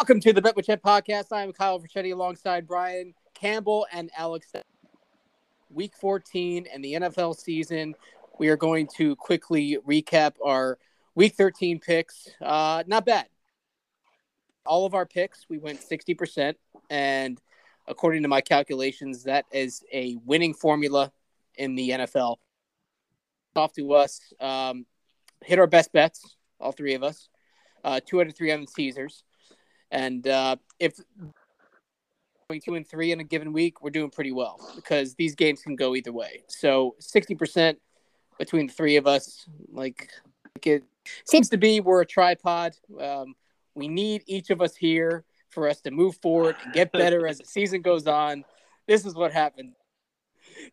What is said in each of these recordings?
Welcome to the Bet with Chet podcast. I'm Kyle Verchetti alongside Brian Campbell and Alex. Week 14 and the NFL season. We are going to quickly recap our Week 13 picks. Uh, not bad. All of our picks, we went 60%. And according to my calculations, that is a winning formula in the NFL. Off to us. Um, hit our best bets, all three of us. Uh, two out of three on the Caesars. And uh, if going two and three in a given week, we're doing pretty well because these games can go either way. So sixty percent between the three of us, like it seems to be, we're a tripod. Um, we need each of us here for us to move forward and get better as the season goes on. This is what happened.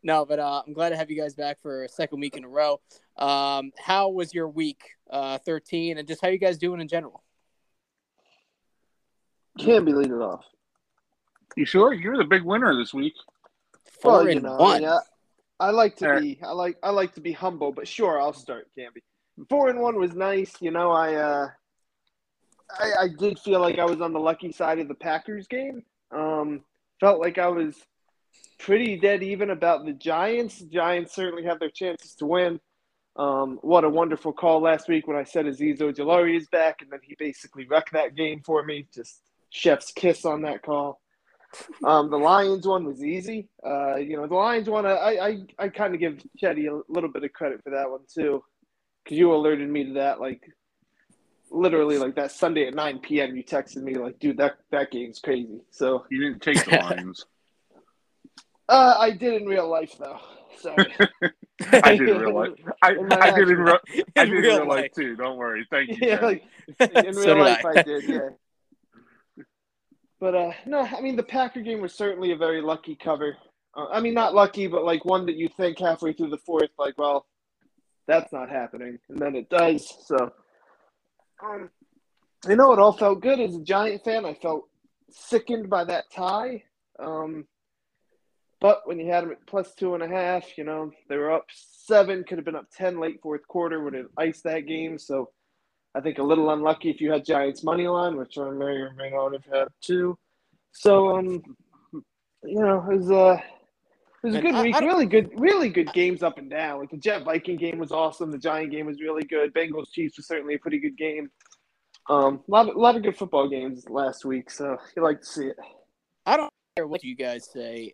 No, but uh, I'm glad to have you guys back for a second week in a row. Um, how was your week uh, 13 and just how you guys doing in general? Can't be leading off. You sure? You're the big winner this week. Four well, and you know, one. I, I like to Alright. be I like I like to be humble, but sure, I'll start, Canby. Four and one was nice. You know, I uh I, I did feel like I was on the lucky side of the Packers game. Um felt like I was pretty dead even about the Giants. The Giants certainly have their chances to win. Um, what a wonderful call last week when I said Azeez Ojulari is back, and then he basically wrecked that game for me. Just chef's kiss on that call. Um, the Lions one was easy. Uh, you know, the Lions one, I I, I kind of give Chetty a little bit of credit for that one too, because you alerted me to that like literally like that Sunday at 9 p.m. You texted me like, dude, that that game's crazy. So You didn't take the Lions. uh, I did in real life though. Sorry. I did in real life. I, I did in actual- real, I did in real real life life. too. Don't worry. Thank you. yeah, like in real did life I. I. did, yeah. But uh, no, I mean the Packer game was certainly a very lucky cover. Uh, I mean not lucky, but like one that you think halfway through the fourth, like, well, that's not happening, and then it does. So, um, you know, it all felt good as a Giant fan. I felt sickened by that tie. Um, but when you had them at plus two and a half, you know, they were up seven, could have been up 10 late fourth quarter, would have iced that game. So I think a little unlucky if you had Giants money line, which I may or may not have had too. So, um, you know, it was, uh, it was a good I- week. I really good, really good games up and down. Like the Jet Viking game was awesome. The Giant game was really good. Bengals Chiefs was certainly a pretty good game. Um, a lot, of, lot of good football games last week. So you like to see it. I don't care what you guys say.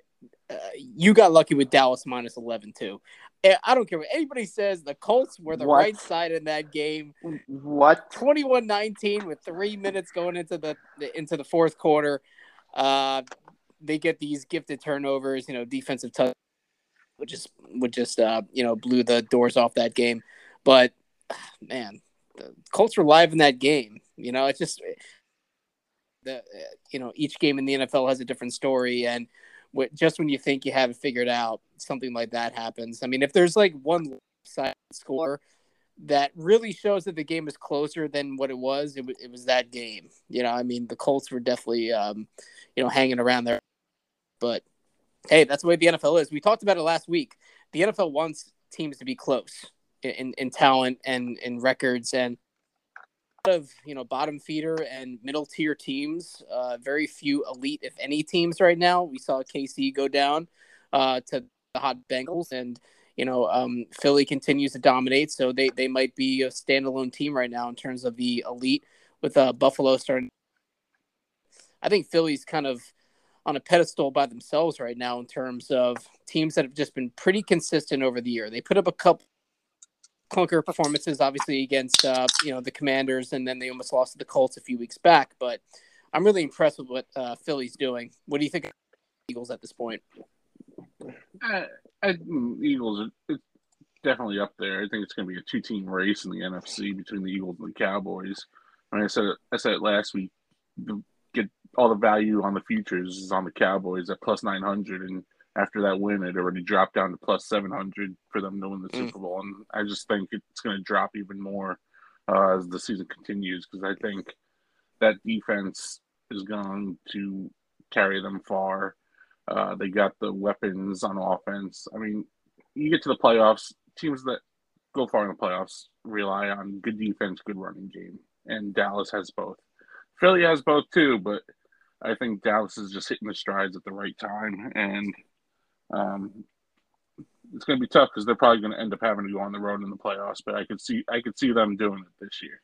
Uh, you got lucky with Dallas minus 11 too. Eh, I don't care what anybody says. The Colts were the What? right side in that game. What? 21-19 with three minutes going into the, the into the fourth quarter. Uh, they get these gifted turnovers. You know, defensive touch, which just would just uh, you know blew the doors off that game. But man, the Colts were live in that game. You know, it's just the uh, you know each game in the NFL has a different story, and just when you think you have it figured out, something like that happens. I mean, if there's like one side score that really shows that the game is closer than what it was, it, w- it was that game. You know, I mean, the Colts were definitely um, you know hanging around there, but hey, that's the way the NFL is. We talked about it last week. The NFL wants teams to be close in, in, in talent and in records and of you know bottom feeder and middle tier teams. Uh, very few elite, if any, teams right now. We saw KC go down uh, to the hot Bengals, and you know um, Philly continues to dominate. So they they might be a standalone team right now in terms of the elite. With uh, Buffalo starting, I think Philly's kind of on a pedestal by themselves right now in terms of teams that have just been pretty consistent over the year. They put up a couple clunker performances, obviously against uh, you know the Commanders, and then they almost lost to the Colts a few weeks back. But I'm really impressed with what uh, Philly's doing. What do you think of Eagles at this point? I, I, Eagles are definitely up there. I think it's going to be a two-team race in the NFC between the Eagles and the Cowboys. I mean, I said I said it last week. Get all the value on the futures is on the Cowboys at plus nine hundred, and after that win, it already dropped down to plus seven hundred for them to win the Mm. Super Bowl. And I just think it's going to drop even more uh, as the season continues because I think that defense is going to carry them far. Uh, they got the weapons on offense. I mean, you get to the playoffs, teams that go far in the playoffs rely on good defense, good running game, and Dallas has both. Philly has both too, but I think Dallas is just hitting the strides at the right time, and um, it's going to be tough because they're probably going to end up having to go on the road in the playoffs. But I could see I could see them doing it this year.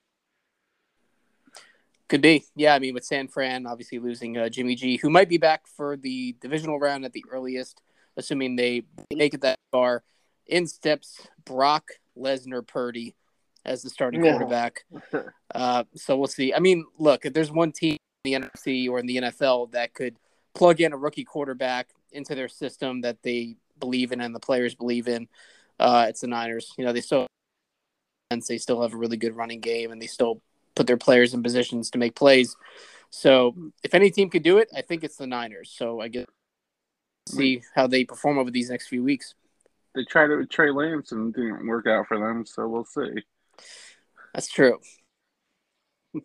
Could be, yeah. I mean, with San Fran obviously losing uh, Jimmy G, who might be back for the divisional round at the earliest, assuming they make it that far. In steps Brock Lesnar Purdy as the starting yeah. quarterback. Uh, so we'll see. I mean, look, if there's one team in the NFC or in the NFL that could plug in a rookie quarterback into their system that they believe in and the players believe in, uh, it's the Niners. You know, they still they still have a really good running game and they still put their players in positions to make plays. So if any team could do it, I think it's the Niners. So I guess see how they perform over these next few weeks. They tried it with Trey Lance and didn't work out for them, so we'll see. That's true.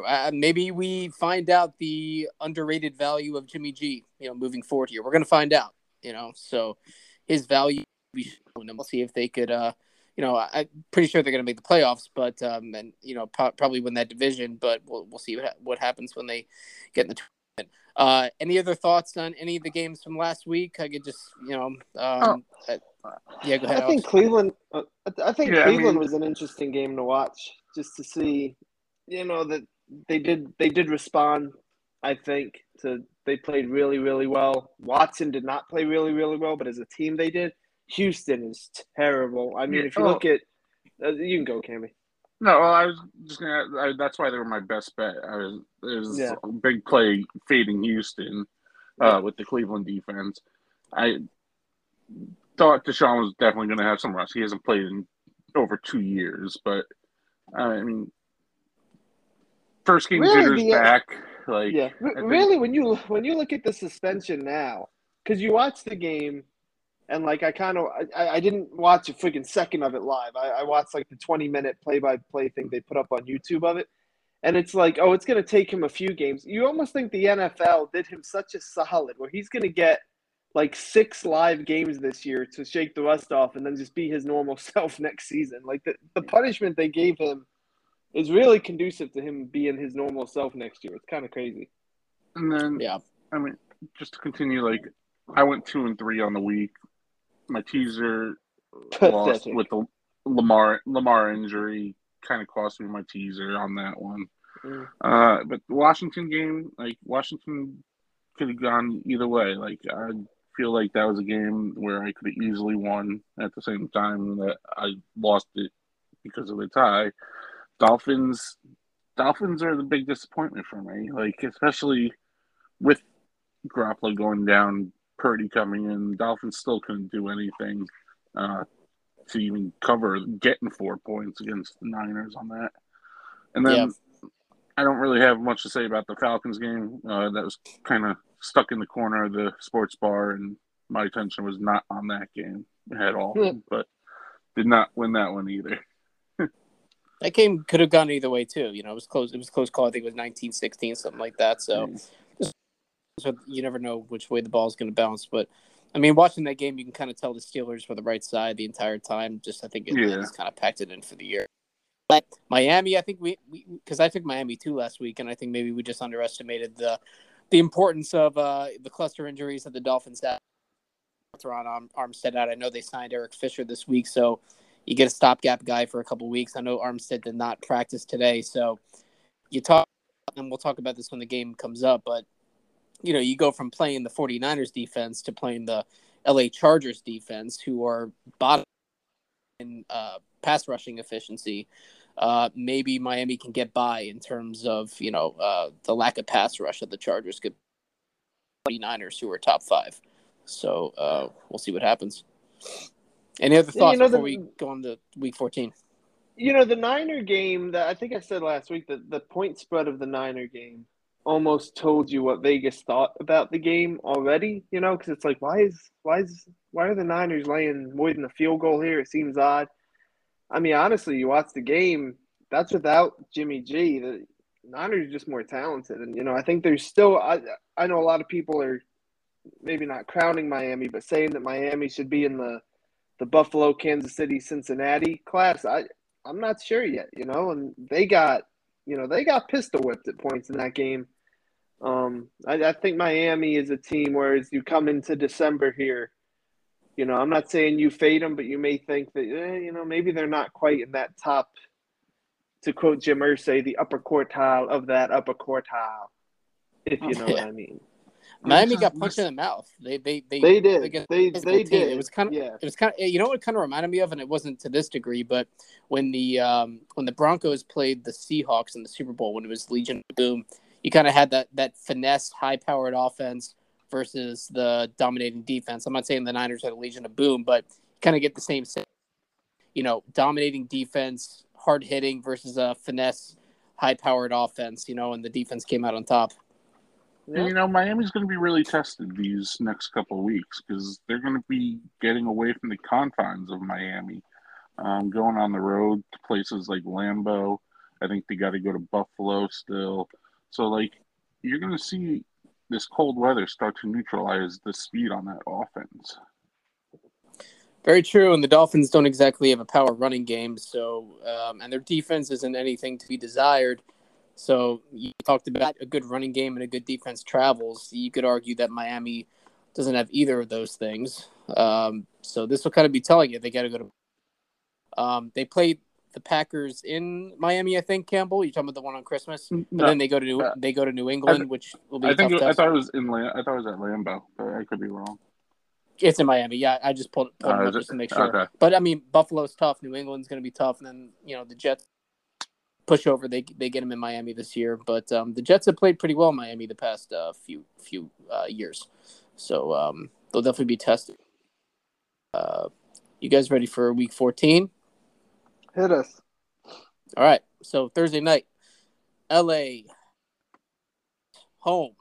Uh, maybe we find out the underrated value of Jimmy G. You know, moving forward here, we're going to find out. You know, so his value be shown, and we'll see if they could. Uh, you know, I'm pretty sure they're going to make the playoffs, but um, and you know, po- probably win that division. But we'll we'll see what ha- what happens when they get in the tournament. Uh, any other thoughts on any of the games from last week? I could just, you know, um, oh. uh, yeah, go ahead. I think Cleveland. Uh, I think yeah, Cleveland I mean, was an interesting game to watch, just to see, you know, that they did they did respond. I think to they played really really well. Watson did not play really really well, but as a team they did. Houston is terrible. I mean, yeah, if you oh, look at, uh, you can go, Cammy. No, well, I was just gonna. I, that's why they were my best bet. I was, it was yeah. a big play fading Houston uh, yeah. with the Cleveland defense. I thought Deshaun was definitely going to have some rust. He hasn't played in over two years, but I mean, first game really, jitters the, back. Like, yeah, think, really, when you when you look at the suspension now, because you watch the game, and like I kind of I, I didn't watch a freaking second of it live. I, I watched like the twenty minute play by play thing they put up on YouTube of it. And it's like, oh, it's going to take him a few games. You almost think the NFL did him such a solid where he's going to get like six live games this year to shake the rust off and then just be his normal self next season. Like the, the punishment they gave him is really conducive to him being his normal self next year. It's kind of crazy. And then, yeah, I mean, just to continue, like I went two and three on the week. My teaser lost with the Lamar Lamar injury, kind of cost me my teaser on that one. Mm. Uh, but the Washington game, like Washington could have gone either way. Like I feel like that was a game where I could have easily won at the same time that I lost it because of the tie. Dolphins Dolphins are the big disappointment for me. Like especially with Garoppolo going down, Purdy coming in, Dolphins still couldn't do anything uh, to even cover getting four points against the Niners on that. And then yeah. I don't really have much to say about the Falcons game. Uh, that was kind of stuck in the corner of the sports bar, and my attention was not on that game at all. Hmm. But did not win that one either. That game could have gone either way too. You know, it was close. It was close call. I think it was 19-16, something like that. So, mm. so you never know which way the ball is going to bounce. But I mean, watching that game, you can kind of tell the Steelers were the right side the entire time. Just I think it yeah. kind of packed it in for the year. But Miami, I think we because I took Miami too last week, and I think maybe we just underestimated the the importance of uh, the cluster injuries that the Dolphins have. Terron Armstead out. I know they signed Eric Fisher this week, so you get a stopgap guy for a couple weeks. I know Armstead did not practice today, so you talk, and we'll talk about this when the game comes up. But you know, you go from playing the 49ers defense to playing the LA Chargers defense, who are bottom in uh, pass rushing efficiency uh, maybe Miami can get by in terms of you know uh, the lack of pass rush that the Chargers could. 49ers who are top five, so uh, we'll see what happens. Any other thoughts you know, before the, we go on to Week 14? You know the Niner game that I think I said last week that the point spread of the Niner game almost told you what Vegas thought about the game already. You know, because it's like why is why is why are the Niners laying more than a field goal here? It seems odd. I mean, honestly, you watch the game. That's without Jimmy G. The Niners are just more talented, and you know, I think there's still. I I know a lot of people are maybe not crowning Miami, but saying that Miami should be in the the Buffalo, Kansas City, Cincinnati class. I I'm not sure yet. You know, and they got you know they got pistol whipped at points in that game. Um, I, I think Miami is a team where as you come into December here, you know, I'm not saying you fade them, but you may think that, eh, you know, maybe they're not quite in that top, to quote Jim Irsay, the upper quartile of that upper quartile, if you know Yeah. what I mean. Miami got punched in the mouth. They they they They did. against They a physical they team. did. It was kind of yeah. it was kind of you know what it kind of reminded me of, and it wasn't to this degree, but when the um, when the Broncos played the Seahawks in the Super Bowl when it was Legion of Boom, you kind of had that that finesse, high powered offense versus the dominating defense. I'm not saying the Niners had a Legion of Boom, but you kind of get the same, you know, dominating defense, hard hitting versus a finesse, high powered offense. You know, and the defense came out on top. And, you know, Miami's going to be really tested these next couple of weeks because they're going to be getting away from the confines of Miami, um, going on the road to places like Lambeau. I think they got to go to Buffalo still. So, like, you're going to see this cold weather start to neutralize the speed on that offense. Very true, and the Dolphins don't exactly have a power running game, so um, and their defense isn't anything to be desired. So you talked about a good running game and a good defense travels. You could argue that Miami doesn't have either of those things. Um, so this will kind of be telling you they got to go to. Um, they played the Packers in Miami, I think. Campbell, you talking about the one on Christmas, but No, then they go to New, uh, they go to New England, which will be. I think it, I thought it was in I thought it was at Lambeau, but I could be wrong. It's in Miami. Yeah, I just pulled, pulled Oh, them is up just to make sure. Okay. But I mean, Buffalo's tough. New England's going to be tough, and then you know the Jets push over. They they get them in Miami this year, but um, the Jets have played pretty well in Miami the past uh, few few uh, years, so um, they'll definitely be tested. Uh, you guys ready for Week 14? Hit us. All right. So Thursday night, L.A. home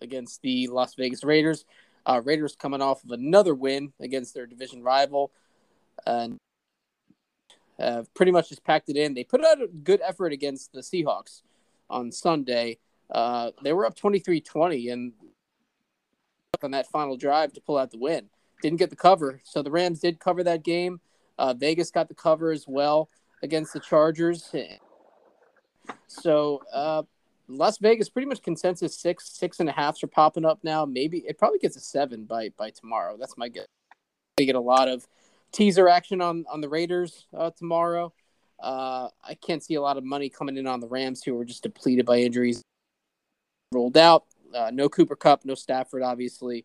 against the Las Vegas Raiders. Uh, Raiders coming off of another win against their division rival, and have pretty much just packed it in. They put out a good effort against the Seahawks on Sunday. Uh, they were up 23-20 and on that final drive to pull out the win. Didn't get the cover, so the Rams did cover that game. Uh, Vegas got the cover as well against the Chargers. So uh, Las Vegas pretty much consensus six, six and a halfs are popping up now. Maybe it probably gets a seven by by tomorrow. That's my guess. They get a lot of teaser action on on the Raiders uh, tomorrow. Uh, I can't see a lot of money coming in on the Rams, who were just depleted by injuries. Rolled out. Uh, no Cooper Kupp, no Stafford, obviously.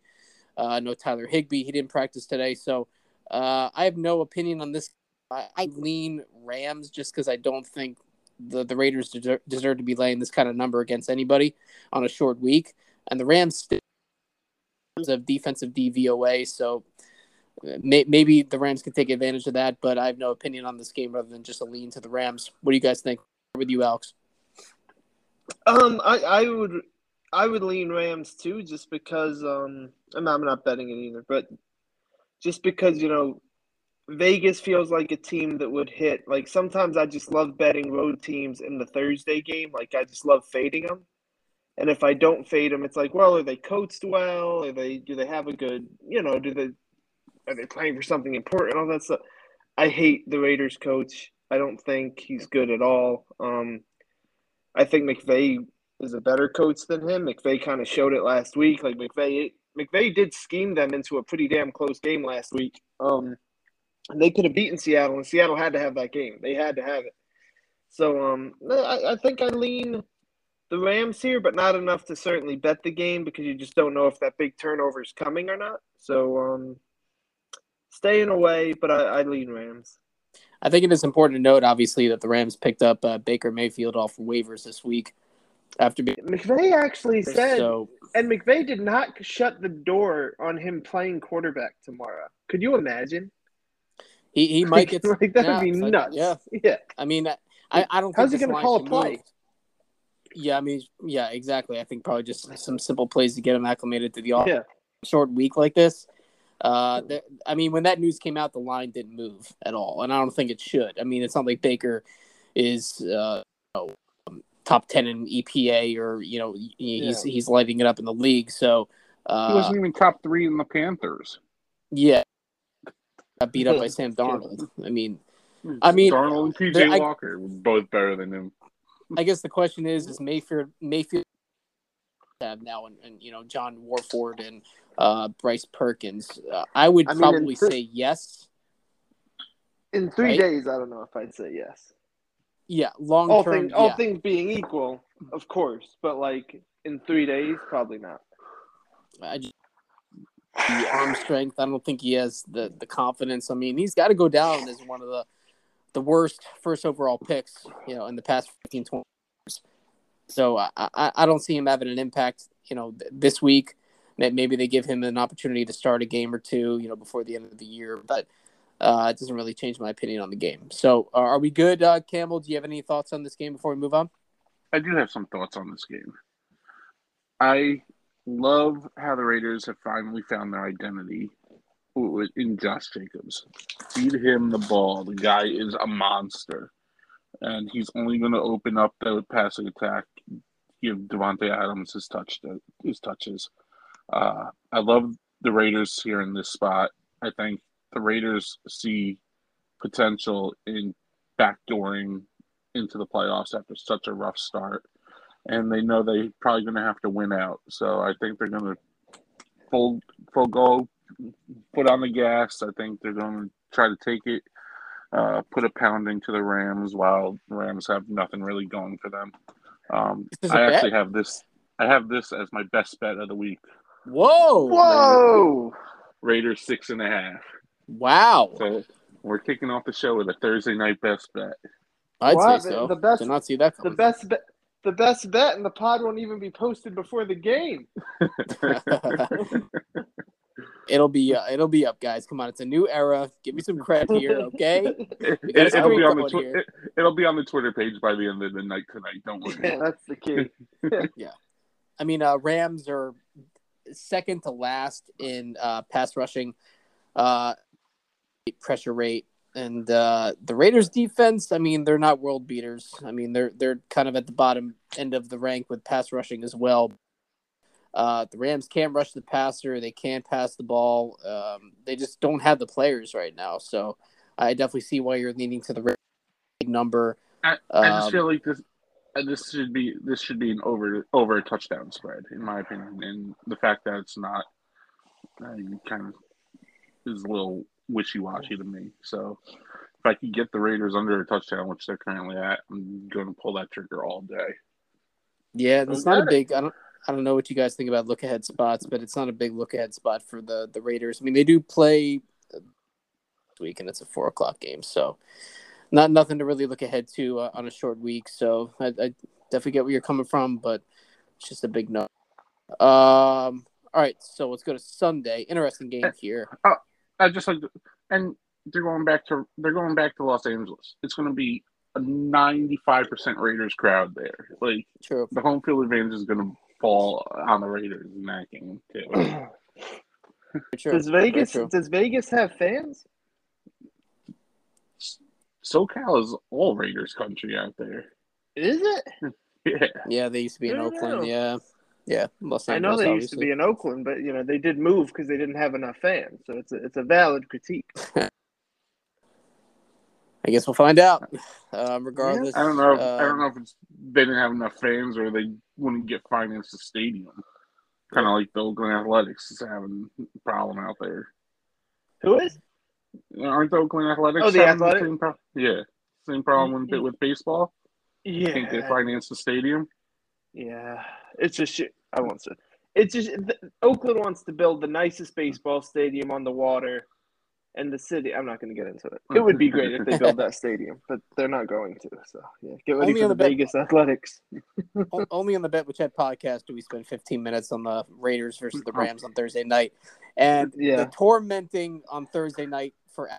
Uh, no Tyler Higbee. He didn't practice today, so uh, I have no opinion on this. I, I lean Rams just because I don't think the, the Raiders deserve, deserve to be laying this kind of number against anybody on a short week. And the Rams still of defensive DVOA, so may, maybe the Rams can take advantage of that. But I have no opinion on this game other than just a lean to the Rams. What do you guys think? With you, Alex? Um, I, I would I would lean Rams too, just because um I'm, I'm not betting it either, but just because you know Vegas feels like a team that would hit. Like sometimes I just love betting road teams in the Thursday game. Like I just love fading them. And if I don't fade them, it's like, well, are they coached well? Are they do they have a good you know do they are they playing for something important? All that stuff. I hate the Raiders coach. I don't think he's good at all. Um, I think McVay is a better coach than him. McVay kind of showed it last week. Like McVay, McVay did scheme them into a pretty damn close game last week. Um, they could have beaten Seattle, and Seattle had to have that game. They had to have it. So um, I, I think I lean the Rams here, but not enough to certainly bet the game because you just don't know if that big turnover is coming or not. So um, staying away, but I, I lean Rams. I think it is important to note, obviously, that the Rams picked up uh, Baker Mayfield off waivers this week after being McVay actually said, so. and McVay did not shut the door on him playing quarterback tomorrow. Could you imagine? He, he might get like that yeah, would be like- nuts. yeah. yeah. I mean, I, I don't. How's think he gonna call a play? move. Yeah, I mean, yeah, exactly. I think probably just some simple plays to get him acclimated to the off Yeah. short week like this. Uh, th- I mean, when that news came out, the line didn't move at all, and I don't think it should. I mean, it's not like Baker is uh, you know, um, top ten in EPA or you know he- he's he's lighting it up in the league. So He uh, wasn't even top three in the Panthers. yeah, got beat up by Sam Darnold. I mean, Hmm. I mean, Darnold and PJ I- Walker were both better than him. I guess the question is: Is Mayfield Mayfield have now, and, and you know John Wolford and uh, Bryce Perkins. Uh, I would I mean, probably th- say yes. In three Right? days, I don't know if I'd say yes. Yeah, long All term. things, all yeah. things being equal, of course, but like in three days, probably not. I just, the arm strength. I don't think he has the the confidence. I mean, he's got to go down as one of the the worst first overall picks, you know, in the past 15, 20 years. So I, I, I don't see him having an impact, you know, th- this week. May- Maybe they give him an opportunity to start a game or two, you know, before the end of the year. But uh, it doesn't really change my opinion on the game. So uh, are we good, uh, Campbell? Do you have any thoughts on this game before we move on? I do have some thoughts on this game. I love how the Raiders have finally found their identity in Josh Jacobs. Feed him the ball. The guy is a monster. And he's only going to open up the passing attack, give Davante Adams his touch his touches. Uh, I love the Raiders here in this spot. I think the Raiders see potential in backdooring into the playoffs after such a rough start and they know they're probably going to have to win out. So I think they're going to full full go, put on the gas. I think they're going to try to take it, uh, put a pounding to the Rams while the Rams have nothing really going for them. Um, is bet? actually have this. I have this as my best bet of the week. Whoa! Whoa! Raiders six and a half. Wow! So we're kicking off the show with a Thursday night best bet. I'd Wow, say so. the best- Did not see that The best bet. The best bet, and the pod won't even be posted before the game. It'll be uh, it'll be up, guys. Come on, it's a new era. Give me some credit here, okay? It, got a will be on the going twi- here. it, it'll be on the Twitter page by the end of the night tonight. Don't worry. That's the key. Yeah. I mean, uh, Rams are second to last in uh, pass rushing, uh, pressure rate, and uh, the Raiders' defense. I mean, they're not world beaters. I mean, they're they're kind of at the bottom end of the rank with pass rushing as well. Uh, the Rams can't rush the passer. They can't pass the ball. Um, they just don't have the players right now. So I definitely see why you're leaning to the number. I, I just Um, feel like this this should be this should be an over over a touchdown spread in my opinion, and the fact that it's not uh, kind of is a little wishy washy to me. So if I could get the Raiders under a touchdown, which they're currently at, I'm going to pull that trigger all day. Yeah, it's not a big. I don't. I don't know what you guys think about look ahead spots, but it's not a big look ahead spot for the the Raiders. I mean, they do play uh, this week, and it's a four o'clock game, so not nothing to really look ahead to uh, on a short week. So I, I definitely get where you're coming from, but it's just a big no. Um. All right, so let's go to Sunday. Interesting game here. I just like, to, and they're going back to they're going back to Los Angeles. It's going to be a 95% Raiders crowd there. Like True. the home field advantage is going to fall on the Raiders in that game too. True. Does Vegas true. does Vegas have fans? SoCal is all Raiders country out there. Is it? Yeah, Yeah, they used to be in Oakland. know. Yeah, yeah. Los I know Angeles, they used to be in Oakland, but you know they did move because they didn't have enough fans. So it's a, it's a valid critique. I guess we'll find out. Um, regardless, I don't know. If, I don't know if it's they didn't have enough fans or they wouldn't get financed the stadium. Kind of like the Oakland Athletics is having a problem out there. Who is? Aren't the Oakland Athletics? Oh, the having Athletic? same pro- yeah, same problem with, mm-hmm. with baseball. Yeah, can't get Yeah, financed the stadium. yeah. It's just. I won't say. It's just th- Oakland wants to build the nicest baseball stadium on the water, and the city. I'm not going to get into it. It would be great if they build that stadium, but they're not going to. So yeah, get ready Only for on the, the bet- Vegas Athletics. Only on the Bet with Chet podcast do we spend 15 minutes on the Raiders versus the oh. Rams on Thursday night, and Yeah. the tormenting on Thursday night for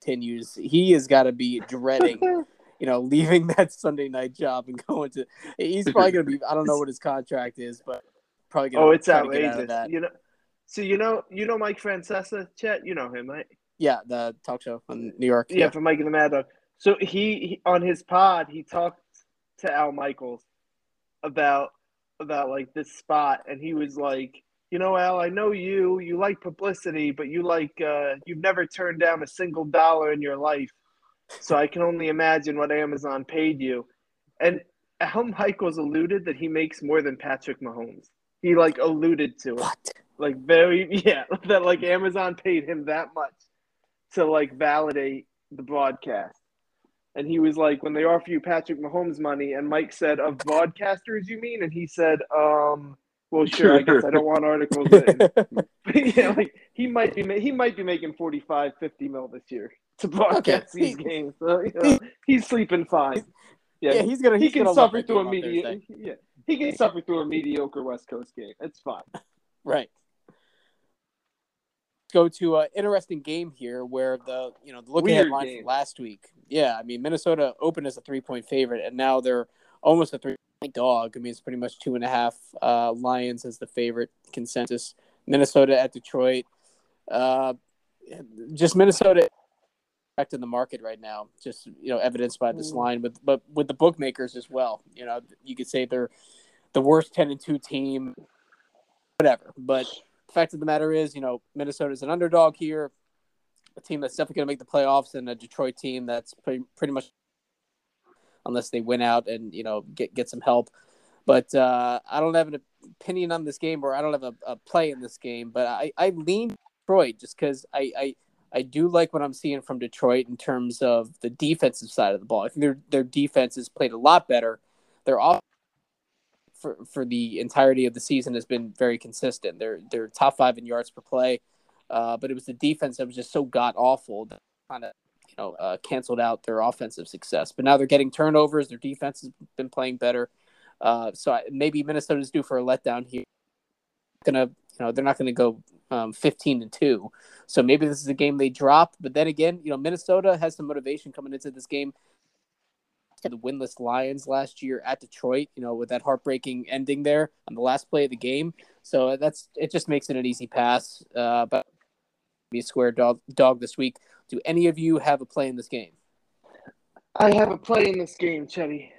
continues. He has got to be dreading, you know, leaving that Sunday night job and going to. He's probably going to be. I don't know what his contract is, but probably going. Oh, it's try to get out outrageous. that. You know. So you know you know Mike Francesa, Chet. You know him, right? Yeah, the talk show in New York. Yeah, from Mike and the Mad Dog. So he, he on his pod he talked to Al Michaels about about like this spot, and he was like, you know, Al, I know you. You like publicity, but you like uh, you've never turned down a single dollar in your life. So I can only imagine what Amazon paid you. And Al Michaels alluded that he makes more than Patrick Mahomes. He like alluded to it. What? Like very yeah, that like Amazon paid him that much to like validate the broadcast. And he was like, when they offer you Patrick Mahomes money, and Mike said, of broadcasters, you mean? And he said, um, well, sure, I guess I don't want articles. In. yeah, like he might be he might be making 45, 50 mil this year to broadcast Okay. these games. So, you know, he's sleeping fine. Yeah, yeah, he's gonna. he can gonna suffer through a mediocre. Yeah, he can suffer through a mediocre West Coast game. It's fine. Right. Go to an interesting game here where the you know the look ahead Weird line last week. Yeah, I mean Minnesota opened as a three point favorite and now they're almost a three point dog. I mean it's pretty much two and a half. Uh, Lions as the favorite consensus. Minnesota at Detroit. Uh, just Minnesota back to the market right now. Just you know evidenced by this Mm. line, with but with the bookmakers as well. You know you could say they're the worst ten and two team, whatever. But the fact of the matter is, you know, Minnesota's an underdog here, a team that's definitely going to make the playoffs, and a Detroit team that's pretty, pretty much, unless they win out and you know get get some help. But uh, I don't have an opinion on this game, or I don't have a, a play in this game. But I, I lean Detroit just because I, I I do like what I'm seeing from Detroit in terms of the defensive side of the ball. I think their their defense has played a lot better. Their off for for the entirety of the season has been very consistent. They're they're top five in yards per play, uh, but it was the defense that was just so god awful that kind of know uh, canceled out their offensive success. But now they're getting turnovers. Their defense has been playing better. Uh, so I, maybe Minnesota's due for a letdown here. Gonna you know they're not gonna go um, 15 and two. So maybe this is a game they drop. But then again, you know Minnesota has some motivation coming into this game the winless Lions last year at Detroit, you know, with that heartbreaking ending there on the last play of the game. So that's it just makes it an easy pass. Uh, but be a square dog dog this week. Do any of you have a play in this game? I have a play in this game, Chetty.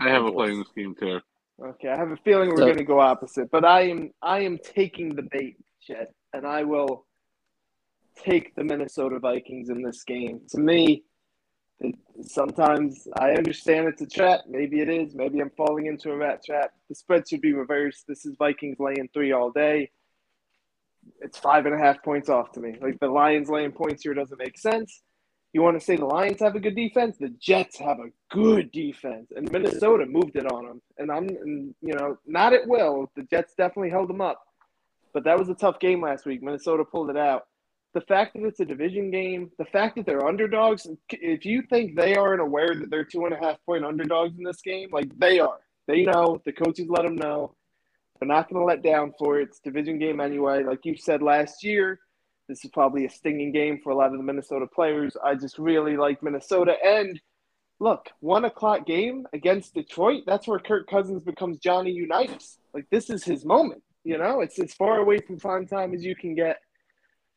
I have a play in this game too. Okay, I have a feeling we're So- going to go opposite, but I am I am taking the bait, Chet, and I will take the Minnesota Vikings in this game. To me, sometimes I understand it's a trap. Maybe it is. Maybe I'm falling into a rat trap. The spread should be reversed. This is Vikings laying three all day. It's five and a half points off to me. Like the Lions laying points here doesn't make sense. You want to say the Lions have a good defense? The Jets have a good defense, and Minnesota moved it on them. And I'm, and, you know, not at will. The Jets definitely held them up, but that was a tough game last week. Minnesota pulled it out. The fact that it's a division game, the fact that they're underdogs. If you think they aren't aware that they're two and a half point underdogs in this game, like they are, they know. The coaches let them know. They're not going to let down for it. It's division game anyway. Like you said last year, this is probably a stinging game for a lot of the Minnesota players. I just really like Minnesota. And look, one o'clock game against Detroit, that's where Kirk Cousins becomes Johnny Unitas. Like this is his moment. You know, it's as far away from prime time as you can get.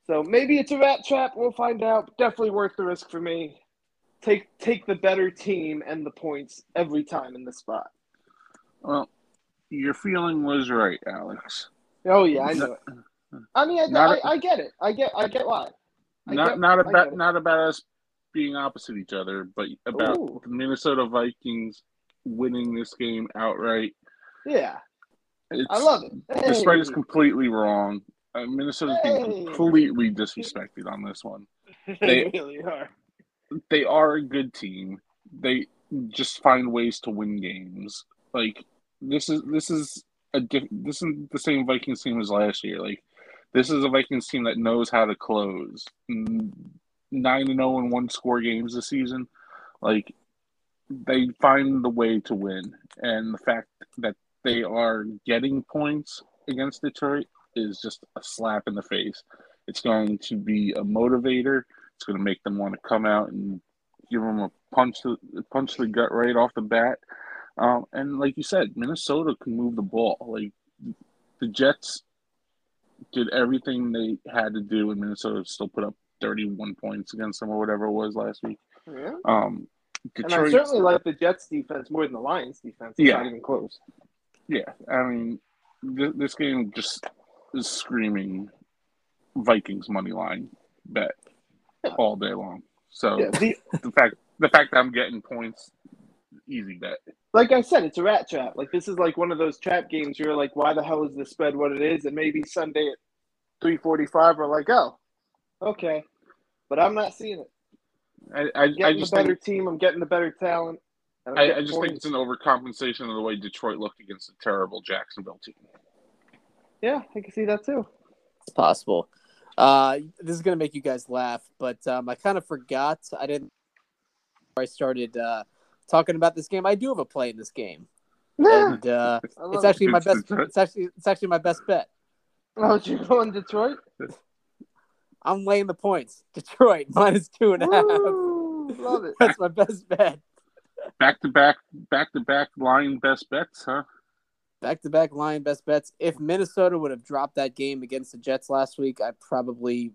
So maybe it's a rat trap. We'll find out. Definitely worth the risk for me. Take take the better team and the points every time in the spot. Well, your feeling was right, Alex. Oh yeah, I know it. I mean, I, I, I get it. I get I get why. I Not get- not about not about us being opposite each other, but about Ooh. the Minnesota Vikings winning this game outright. Yeah, It's, I love it. The spread is completely wrong. Uh, Minnesota's being completely disrespected on this one. They They- really are. They are a good team. They just find ways to win games. Like this is this is a diff- this is the same Vikings team as last year. Like this is a Vikings team that knows how to close. Nine and oh zero in one score games this season. Like they find the way to win, and the fact that they are getting points against Detroit is just a slap in the face. It's going to be a motivator. It's going to make them want to come out and give them a punch to punch the gut right off the bat. Um, and like you said, Minnesota can move the ball. Like the Jets did everything they had to do, and Minnesota still put up 31 points against them or whatever it was last week. Yeah. Um, And I certainly like the Jets defense more than the Lions defense. It's Yeah. not even close. yeah, I mean, th- this game just is screaming Vikings money line bet all day long. So Yeah, the, the fact the fact that I'm getting points, easy bet. Like I said, it's a rat trap. Like this is like one of those trap games. You're like, why the hell is the spread what it is? And maybe Sunday at three forty-five, we're like, oh, okay, but I'm not seeing it. I I, I'm I getting just the better think team. I'm getting the better talent. I'm I, I getting just think it's an overcompensation of the way Detroit looked against a terrible Jacksonville team. yeah, I can see that too. It's possible. Uh, this is gonna make you guys laugh, but um, I kind of forgot. I didn't. I started uh, talking about this game. I do have a play in this game, and uh, I love it's it. actually my best. Detroit. It's actually it's actually my best bet. Oh, did you go in Detroit? I'm laying the points. Detroit minus two and a half. Woo, love it. That's my best bet. Back to back, back to back line best bets, huh? Back to back Lion best bets. If Minnesota would have dropped that game against the Jets last week, I probably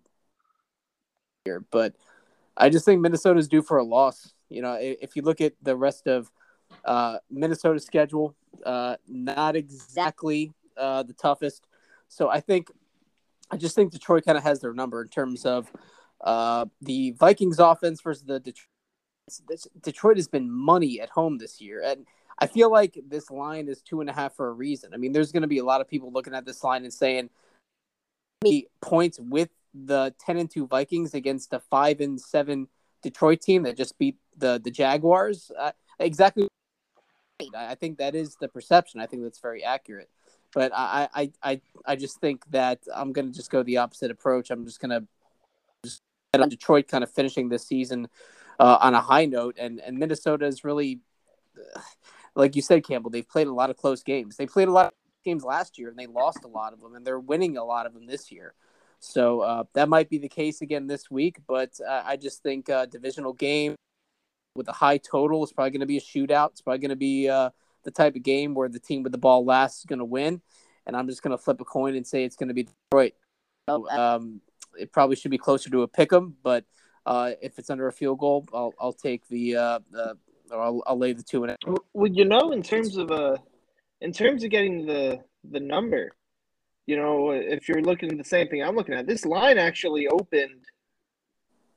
here. But I just think Minnesota's due for a loss. You know, if you look at the rest of uh, Minnesota's schedule, uh, not exactly uh, the toughest. So I think, I just think Detroit kind of has their number in terms of uh, the Vikings offense versus the Detroit. This, Detroit has been money at home this year, and I feel like this line is two and a half for a reason. I mean, there's going to be a lot of people looking at this line and saying, points with the ten and two Vikings against a five and seven Detroit team that just beat the the Jaguars." Uh, exactly. I think that is the perception. I think that's very accurate. But I I I, I just think that I'm going to just go the opposite approach. I'm just going to just on Detroit kind of finishing this season uh, on a high note, and and Minnesota is really like you said, Campbell, they've played a lot of close games. They played a lot of games last year and they lost a lot of them, and they're winning a lot of them this year. So uh, that might be the case again this week, but uh, I just think uh, divisional game with a high total is probably going to be a shootout. It's probably going to be uh, the type of game where the team with the ball last is going to win, and I'm just going to flip a coin and say it's going to be Detroit. Um, it probably should be closer to a pick 'em, but uh, if it's under a field goal, I'll, I'll take the, uh, the or I'll, I'll lay the two and. Well, you know, in terms of uh, in terms of getting the the number, you know, if you're looking at the same thing I'm looking at, this line actually opened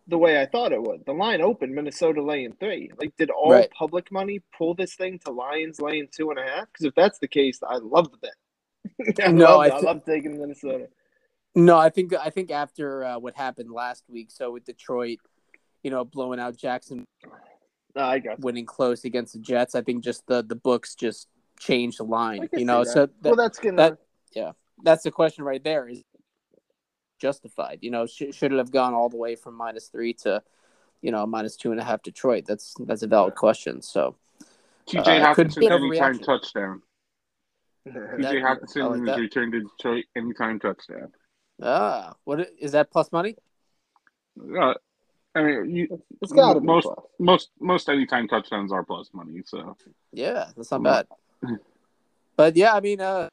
the way I thought it would. The line opened Minnesota laying three. Like, did all Right. public money pull this thing to Lions laying two and a half? Because if that's the case, I love the bet. I No, love I it. I love taking Minnesota. No, I think I think after uh, what happened last week, so with Detroit, you know, blowing out Jackson, No, I got. winning close against the Jets, I think just the the books just changed the line. You know, that. so that, well, that's gonna. that- that's the question right there: is justified? You know, sh- should it have gone all the way from minus three to, you know, minus two and a half Detroit? That's that's a valid question. So TJ Uh, could Hockenson anytime touchdown. TJ Hockenson I like in that. his to Detroit anytime touchdown. ah, what i- is that plus money? Uh, I mean, you, it's got most plus. most most anytime touchdowns are plus money. So Yeah, that's not bad. But yeah, I mean, uh,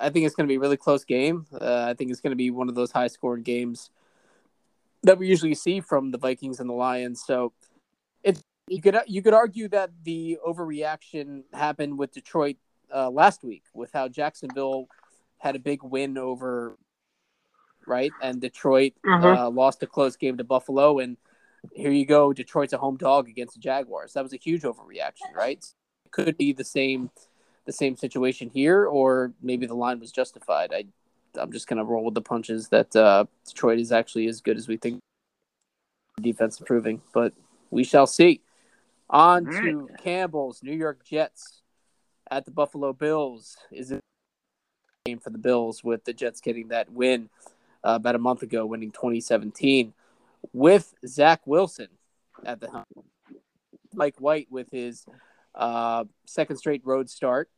I think it's going to be a really close game. Uh, I think it's going to be one of those high scoring games that we usually see from the Vikings and the Lions. So it's you could you could argue that the overreaction happened with Detroit uh, last week with how Jacksonville had a big win over right and Detroit Mhm. uh, lost a close game to Buffalo and here you go Detroit's a home dog against the Jaguars. That was a huge overreaction, right? It could be the same the same situation here or maybe the line was justified. I I'm just going to roll with the punches that uh, Detroit is actually as good as we think defense improving, but we shall see. On All to Campbell's New York Jets at the Buffalo Bills. Is it game for the Bills with the Jets getting that win uh, about a month ago, winning 2017 with Zach Wilson at the helm. Mike White with his uh, second straight road start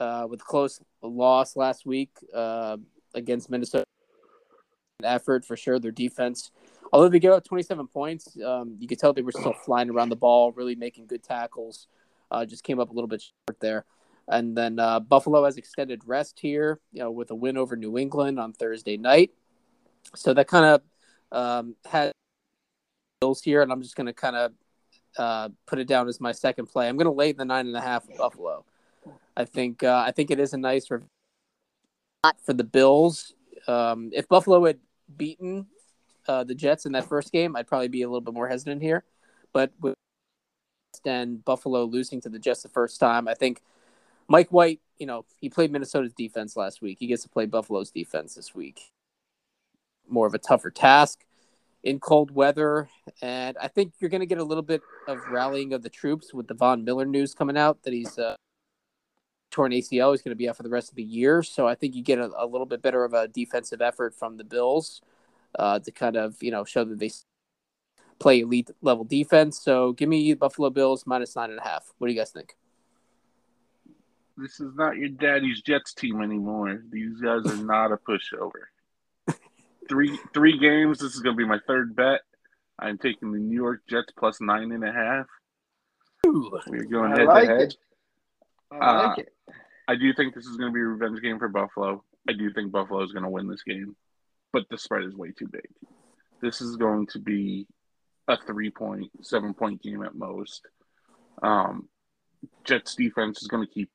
uh, with close loss last week uh, against Minnesota. Effort for sure. Their defense, although they gave out 27 points, um, you could tell they were still flying around the ball, really making good tackles. Uh, just came up a little bit short there. And then uh, Buffalo has extended rest here, you know, with a win over New England on Thursday night. So that kind of um, had Bills here, and I'm just going to kind of uh, put it down as my second play. I'm going to lay the nine and a half Buffalo. I think uh, I think it is a nice rev- for the Bills. Um, if Buffalo had beaten uh, the Jets in that first game, I'd probably be a little bit more hesitant here. But with and Buffalo losing to the Jets the first time. I think Mike White, you know, he played Minnesota's defense last week. He gets to play Buffalo's defense this week. More of a tougher task in cold weather. And I think you're going to get a little bit of rallying of the troops with the Von Miller news coming out that he's uh, torn ACL. He's going to be out for the rest of the year. So I think you get a, a little bit better of a defensive effort from the Bills uh, to kind of, you know, show that they play elite level defense. So give me Buffalo Bills minus nine and a half. What do you guys think? This is not your daddy's Jets team anymore. These guys are not a pushover. three three games. This is going to be my third bet. I'm taking the New York Jets plus nine and a half. We're going head like to head. it. I like Uh, it. I do think this is going to be a revenge game for Buffalo. I do think Buffalo is going to win this game, but the spread is way too big. This is going to be a three point, seven point game at most. Um, Jets defense is going to keep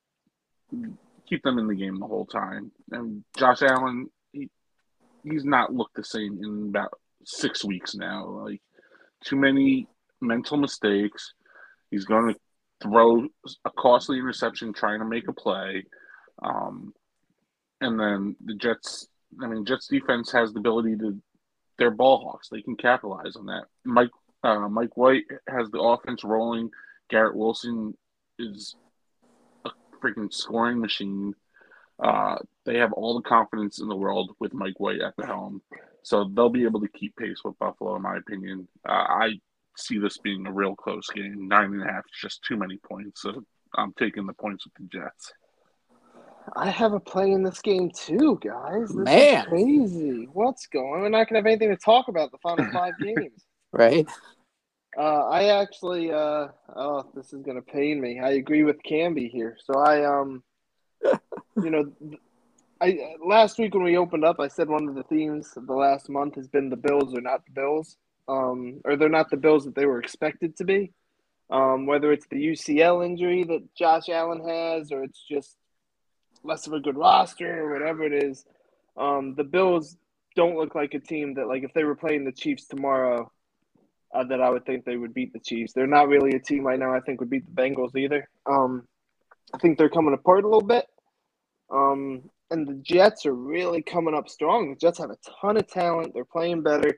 keep them in the game the whole time. And Josh Allen, he, he's not looked the same in about six weeks now. Like too many mental mistakes. He's going to throw a costly interception trying to make a play. Um, and then the Jets, I mean, Jets defense has the ability to, they're ball hawks. They can capitalize on that. Mike, uh, Mike White has the offense rolling. Garrett Wilson is a freaking scoring machine. Uh, they have all the confidence in the world with Mike White at the helm. So they'll be able to keep pace with Buffalo, in my opinion. Uh, I see this being a real close game. Nine and a half is just too many points. So I'm taking the points with the Jets. I have a play in this game too, guys. This Man. is crazy. What's going? We're not gonna have anything to talk about the final five games. Right? Uh, I actually, uh, oh, this is gonna pain me. I agree with Camby here. So I, um, you know, I last week when we opened up, I said one of the themes of the last month has been the Bills are not the Bills, um, or they're not the Bills that they were expected to be. Um, whether it's the UCL injury that Josh Allen has, or it's just less of a good roster, or whatever it is, um, the Bills don't look like a team that, like, if they were playing the Chiefs tomorrow, uh, that I would think they would beat the Chiefs. They're not really a team right now. I think would beat the Bengals either. Um, I think they're coming apart a little bit. Um, and the Jets are really coming up strong. The Jets have a ton of talent. They're playing better.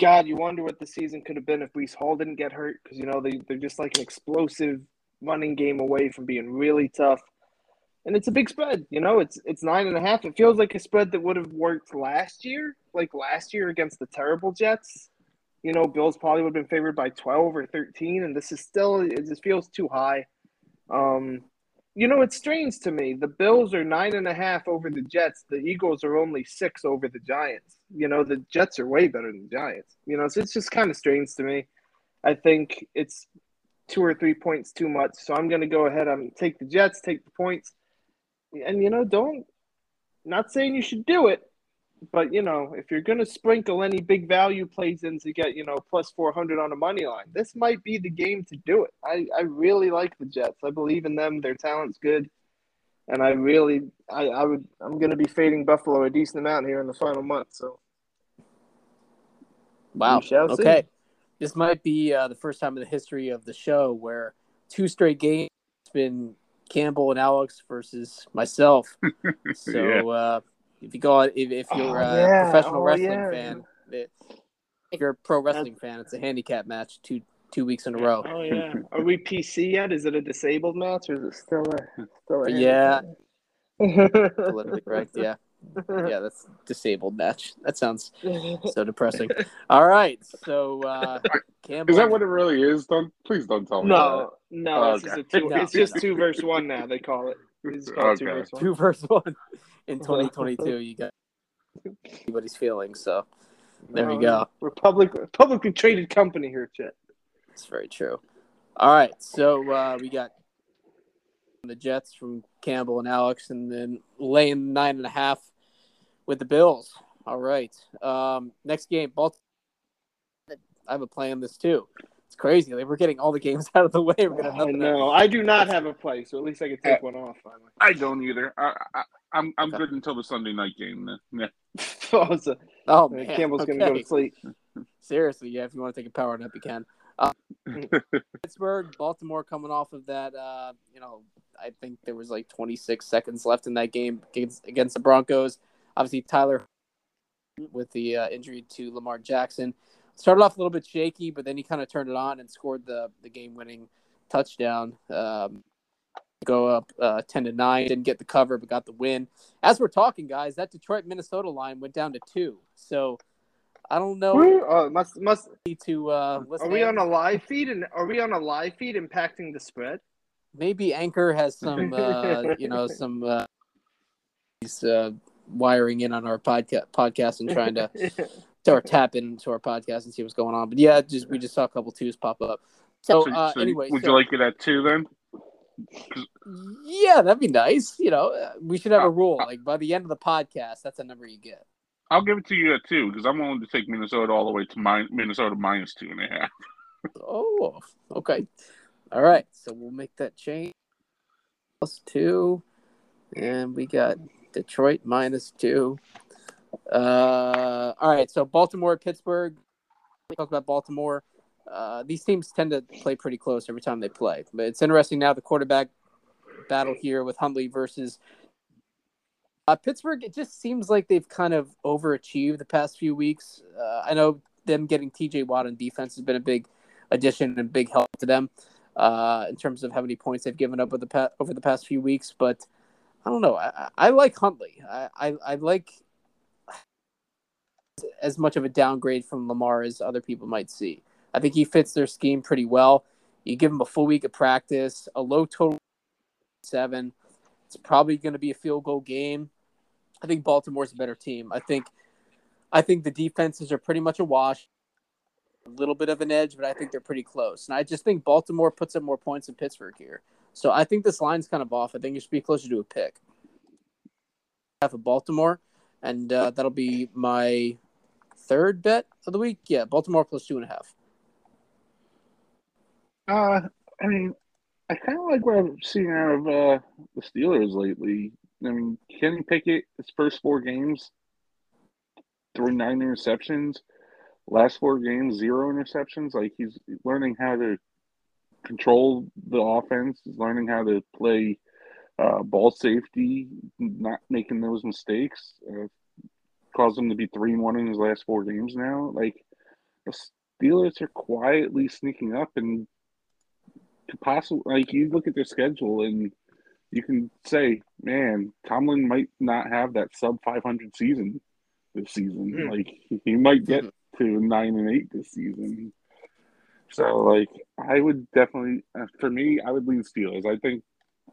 God, you wonder what the season could have been if Breece Hall didn't get hurt because you know they they're just like an explosive running game away from being really tough. And it's a big spread, you know. It's it's nine and a half. It feels like a spread that would have worked last year, like last year against the terrible Jets. You know, Bills probably would have been favored by twelve or thirteen, and this is still it just feels too high. Um, you know, it's strange to me. The Bills are nine and a half over the Jets. The Eagles are only six over the Giants. You know, the Jets are way better than the Giants. You know, so it's just kind of strange to me. I think it's two or three points too much. So I'm going to go ahead. I'm take the Jets, take the points, and you know, don't. Not saying you should do it, but you know, if you're going to sprinkle any big value plays in to get you know plus 400 on a money line, this might be the game to do it. I I really like the Jets. I believe in them. Their talent's good, and I really I I would I'm going to be fading Buffalo a decent amount here in the final month. So Wow. We shall see. Okay. This might be uh, the first time in the history of the show where two straight games it's been Campbell and Alex versus myself. so uh, if you go if, if you're Oh, a yeah. professional Oh, wrestling yeah. fan, if you're a pro wrestling fan, it's a handicap match two two weeks in a row. Oh yeah. Are we PC yet? Is it a disabled match or is it still a still a Yeah. handicap? Politically correct, yeah, yeah, that's disabled match. That sounds so depressing. All right, so uh, Campbell. Is that what it really is? Don't please don't tell me. No, no, Oh, it's, just a two, No, it's just no. two verse one now. They call it. It's called two Okay. verse one. two verse one in 2022. You got anybody's feelings, so there we No, go. We're public, publicly traded company here, Chet. It's very true. All right, so uh, we got the Jets from Campbell and Alex, and then laying nine and a half with the Bills. All right, um, next game, Baltimore. I have a play on this too. It's crazy. Like, we're getting all the games out of the way. We're gonna have I nothing. know. I do not have a play, so at least I can take one off finally. I don't either. I, I, I'm I'm Okay. good until the Sunday night game. Yeah. Oh, Oh man, Campbell's gonna go to sleep. Seriously, yeah. If you want to take a power nap, you can. Uh, Pittsburgh, Baltimore coming off of that. Uh, you know, I think there was like 26 seconds left in that game against, against the Broncos. Obviously, Tyler with the uh, injury to Lamar Jackson started off a little bit shaky, but then he kind of turned it on and scored the the game winning touchdown. Um, go up uh, 10 to 9 didn't get the cover but got the win. As we're talking guys that detroit minnesota line went down to two. So i don't know uh, must must to uh are we on a live feed and are we on a live feed impacting the spread? Maybe anchor has some uh you know some uh he's uh wiring in on our podcast podcast and trying to or tap into our podcast and see what's going on but yeah just we just saw a couple twos pop up so, uh, so anyway would so, you like it at two then yeah, that'd be nice. You know, uh, we should have a rule like by the end of the podcast, that's a number you get. I'll give it to you at two because I'm willing to take Minnesota all the way to my, Minnesota minus two and a half. oh, okay. All right, so we'll make that change. Plus two, and we got Detroit minus two. Uh, all right, so Baltimore, Pittsburgh. We talked about Baltimore. Uh, these teams tend to play pretty close every time they play. But it's interesting now the quarterback battle here with Huntley versus uh, Pittsburgh. It just seems like they've kind of overachieved the past few weeks. Uh, I know them getting TJ Watt on defense has been a big addition and big help to them uh, in terms of how many points they've given up over the past, over the past few weeks. But I don't know. I, I like Huntley. I, I, I like as much of a downgrade from Lamar as other people might see. I think he fits their scheme pretty well. You give him a full week of practice, a low total seven. It's probably going to be a field goal game. I think Baltimore's a better team. I think I think the defenses are pretty much a wash. A little bit of an edge, but I think they're pretty close. And I just think Baltimore puts up more points than Pittsburgh here. So I think this line's kind of off. I think it should be closer to a pick. Half of Baltimore, and uh, that'll be my third bet of the week. Yeah, Baltimore plus two and a half. Uh, I mean, I kind of like what I'm seeing out of uh, the Steelers lately. I mean, Kenny Pickett, his first four games, threw nine interceptions. Last four games, zero interceptions. Like he's learning how to control the offense. He's learning how to play uh, ball safety, not making those mistakes. Uh, caused him to be three and one in his last four games now. Like the Steelers are quietly sneaking up and could possibly like you look at their schedule and you can say, man, Tomlin might not have that sub 500 season this season. Mm. Like he might get to nine and eight this season. So like I would definitely, uh, for me, I would lean Steelers. I think,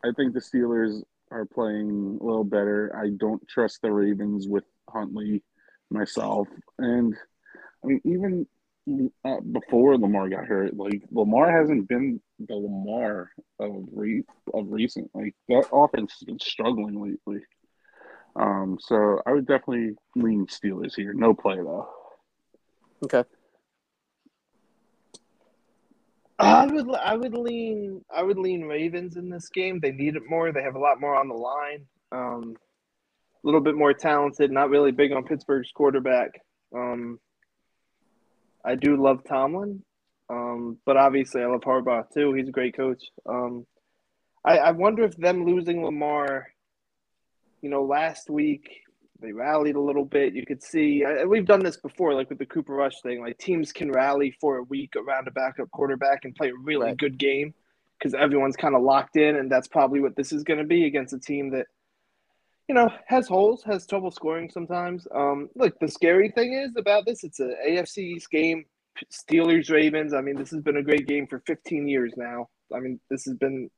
I think the Steelers are playing a little better. I don't trust the Ravens with Huntley myself, and I mean even uh, before Lamar got hurt. Like Lamar hasn't been the Lamar of re- of recent. Like that offense has been struggling lately. Um, so I would definitely lean Steelers here. No play though. Okay. I would I would lean I would lean Ravens in this game. They need it more. They have a lot more on the line. Um, a little bit more talented. Not really big on Pittsburgh's quarterback. Um, I do love Tomlin, um, but obviously I love Harbaugh too. He's a great coach. Um, I, I wonder if them losing Lamar, you know, last week they rallied a little bit. You could see I, we've done this before, like with the Cooper Rush thing. Like teams can rally for a week around a backup quarterback and play a really right. good game because everyone's kind of locked in, and that's probably what this is going to be against a team that you know, has holes, has trouble scoring sometimes. Um, look, the scary thing is about this, it's a AFC East game, Steelers Ravens. I mean, this has been a great game for 15 years now. I mean, this has been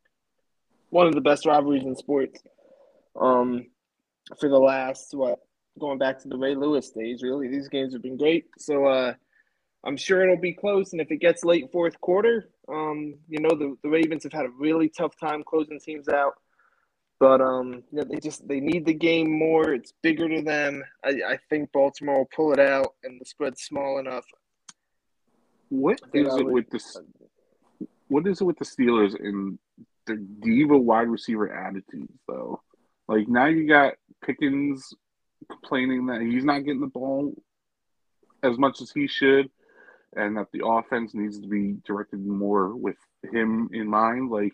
one of the best rivalries in sports. Um, for the last what, going back to the Ray Lewis days, really, these games have been great. So, uh, I'm sure it'll be close. And if it gets late fourth quarter, um, you know, the, the Ravens have had a really tough time closing teams out. But um, you know, they just they need the game more. It's bigger to them. I, I think Baltimore will pull it out, and the spread's small enough. What is it would, with the What is it with the Steelers and the diva wide receiver attitudes though? Like now you got Pickens complaining that he's not getting the ball as much as he should. and that the offense needs to be directed more with him in mind. Like,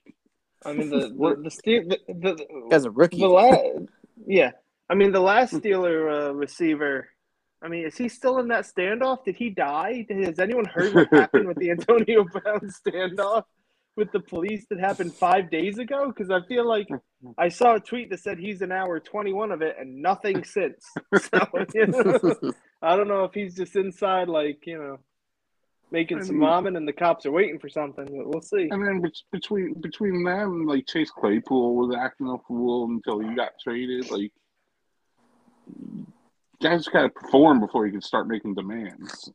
I mean, the the the, Ste- the, the, As a rookie, the la- yeah. I mean, the last Steeler uh, receiver. I mean, is he still in that standoff? Did he die? Has anyone heard what happened with the Antonio Brown standoff with the police that happened five days ago? Because I feel like I saw a tweet that said he's an hour 21 of it and nothing since. So, you know, I don't know if he's just inside, like, you know, making I some mean- ramen and the cops are waiting for something. But we'll see. I mean, between between them, like Chase Claypool was acting a fool until he got traded. Like, guys got to perform before you can start making demands.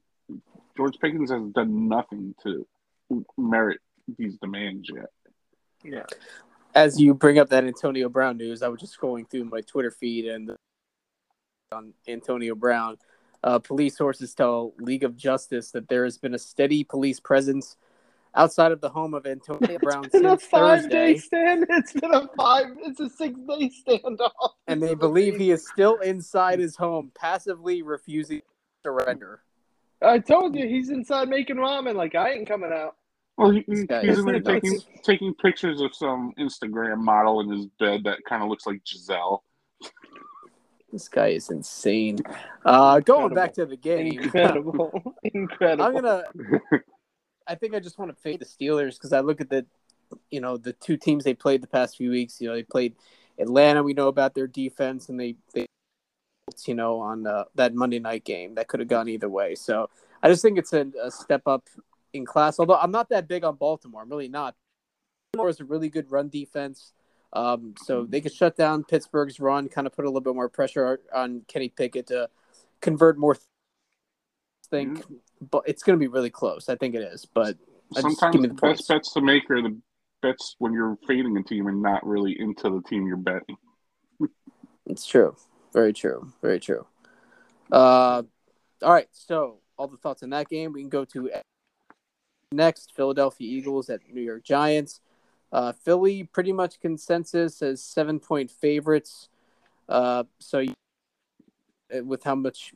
George Pickens has done nothing to merit these demands yet. Yeah. as you bring up that Antonio Brown news, I was just scrolling through my Twitter feed and on Antonio Brown. Uh, police sources tell League of Justice that there has been a steady police presence outside of the home of Antonio Brown It's been a since five day stand. It's been a five. It's a six day standoff. and they believe he is still inside his home, passively refusing to surrender. I told you he's inside making ramen. Like I ain't coming out. Well, he, he- guy he's is in there nuts. taking taking pictures of some Instagram model in his bed that kind of looks like Gisele. This guy is insane. Uh, going back to the game, Incredible, incredible. I'm gonna. I think I just want to fade the Steelers because I look at the, you know, the two teams they played the past few weeks. You know, they played Atlanta. We know about their defense, and they they, you know, on uh, that Monday night game that could have gone either way. So I just think it's a, a step up in class. Although I'm not that big on Baltimore, I'm really not. Baltimore is a really good run defense. Um, so they could shut down Pittsburgh's run, kind of put a little bit more pressure on Kenny Pickett to convert more. Think, but it's going to be really close. I think it is, but Sometimes the the best bets to make are the bets when you're fading a team and not really into the team you're betting. it's true. Very true. Very true. Uh, all right. So all the thoughts in that game. We can go to next Philadelphia Eagles at New York Giants. Uh, Philly pretty much consensus as seven point favorites. Uh, so you- with how much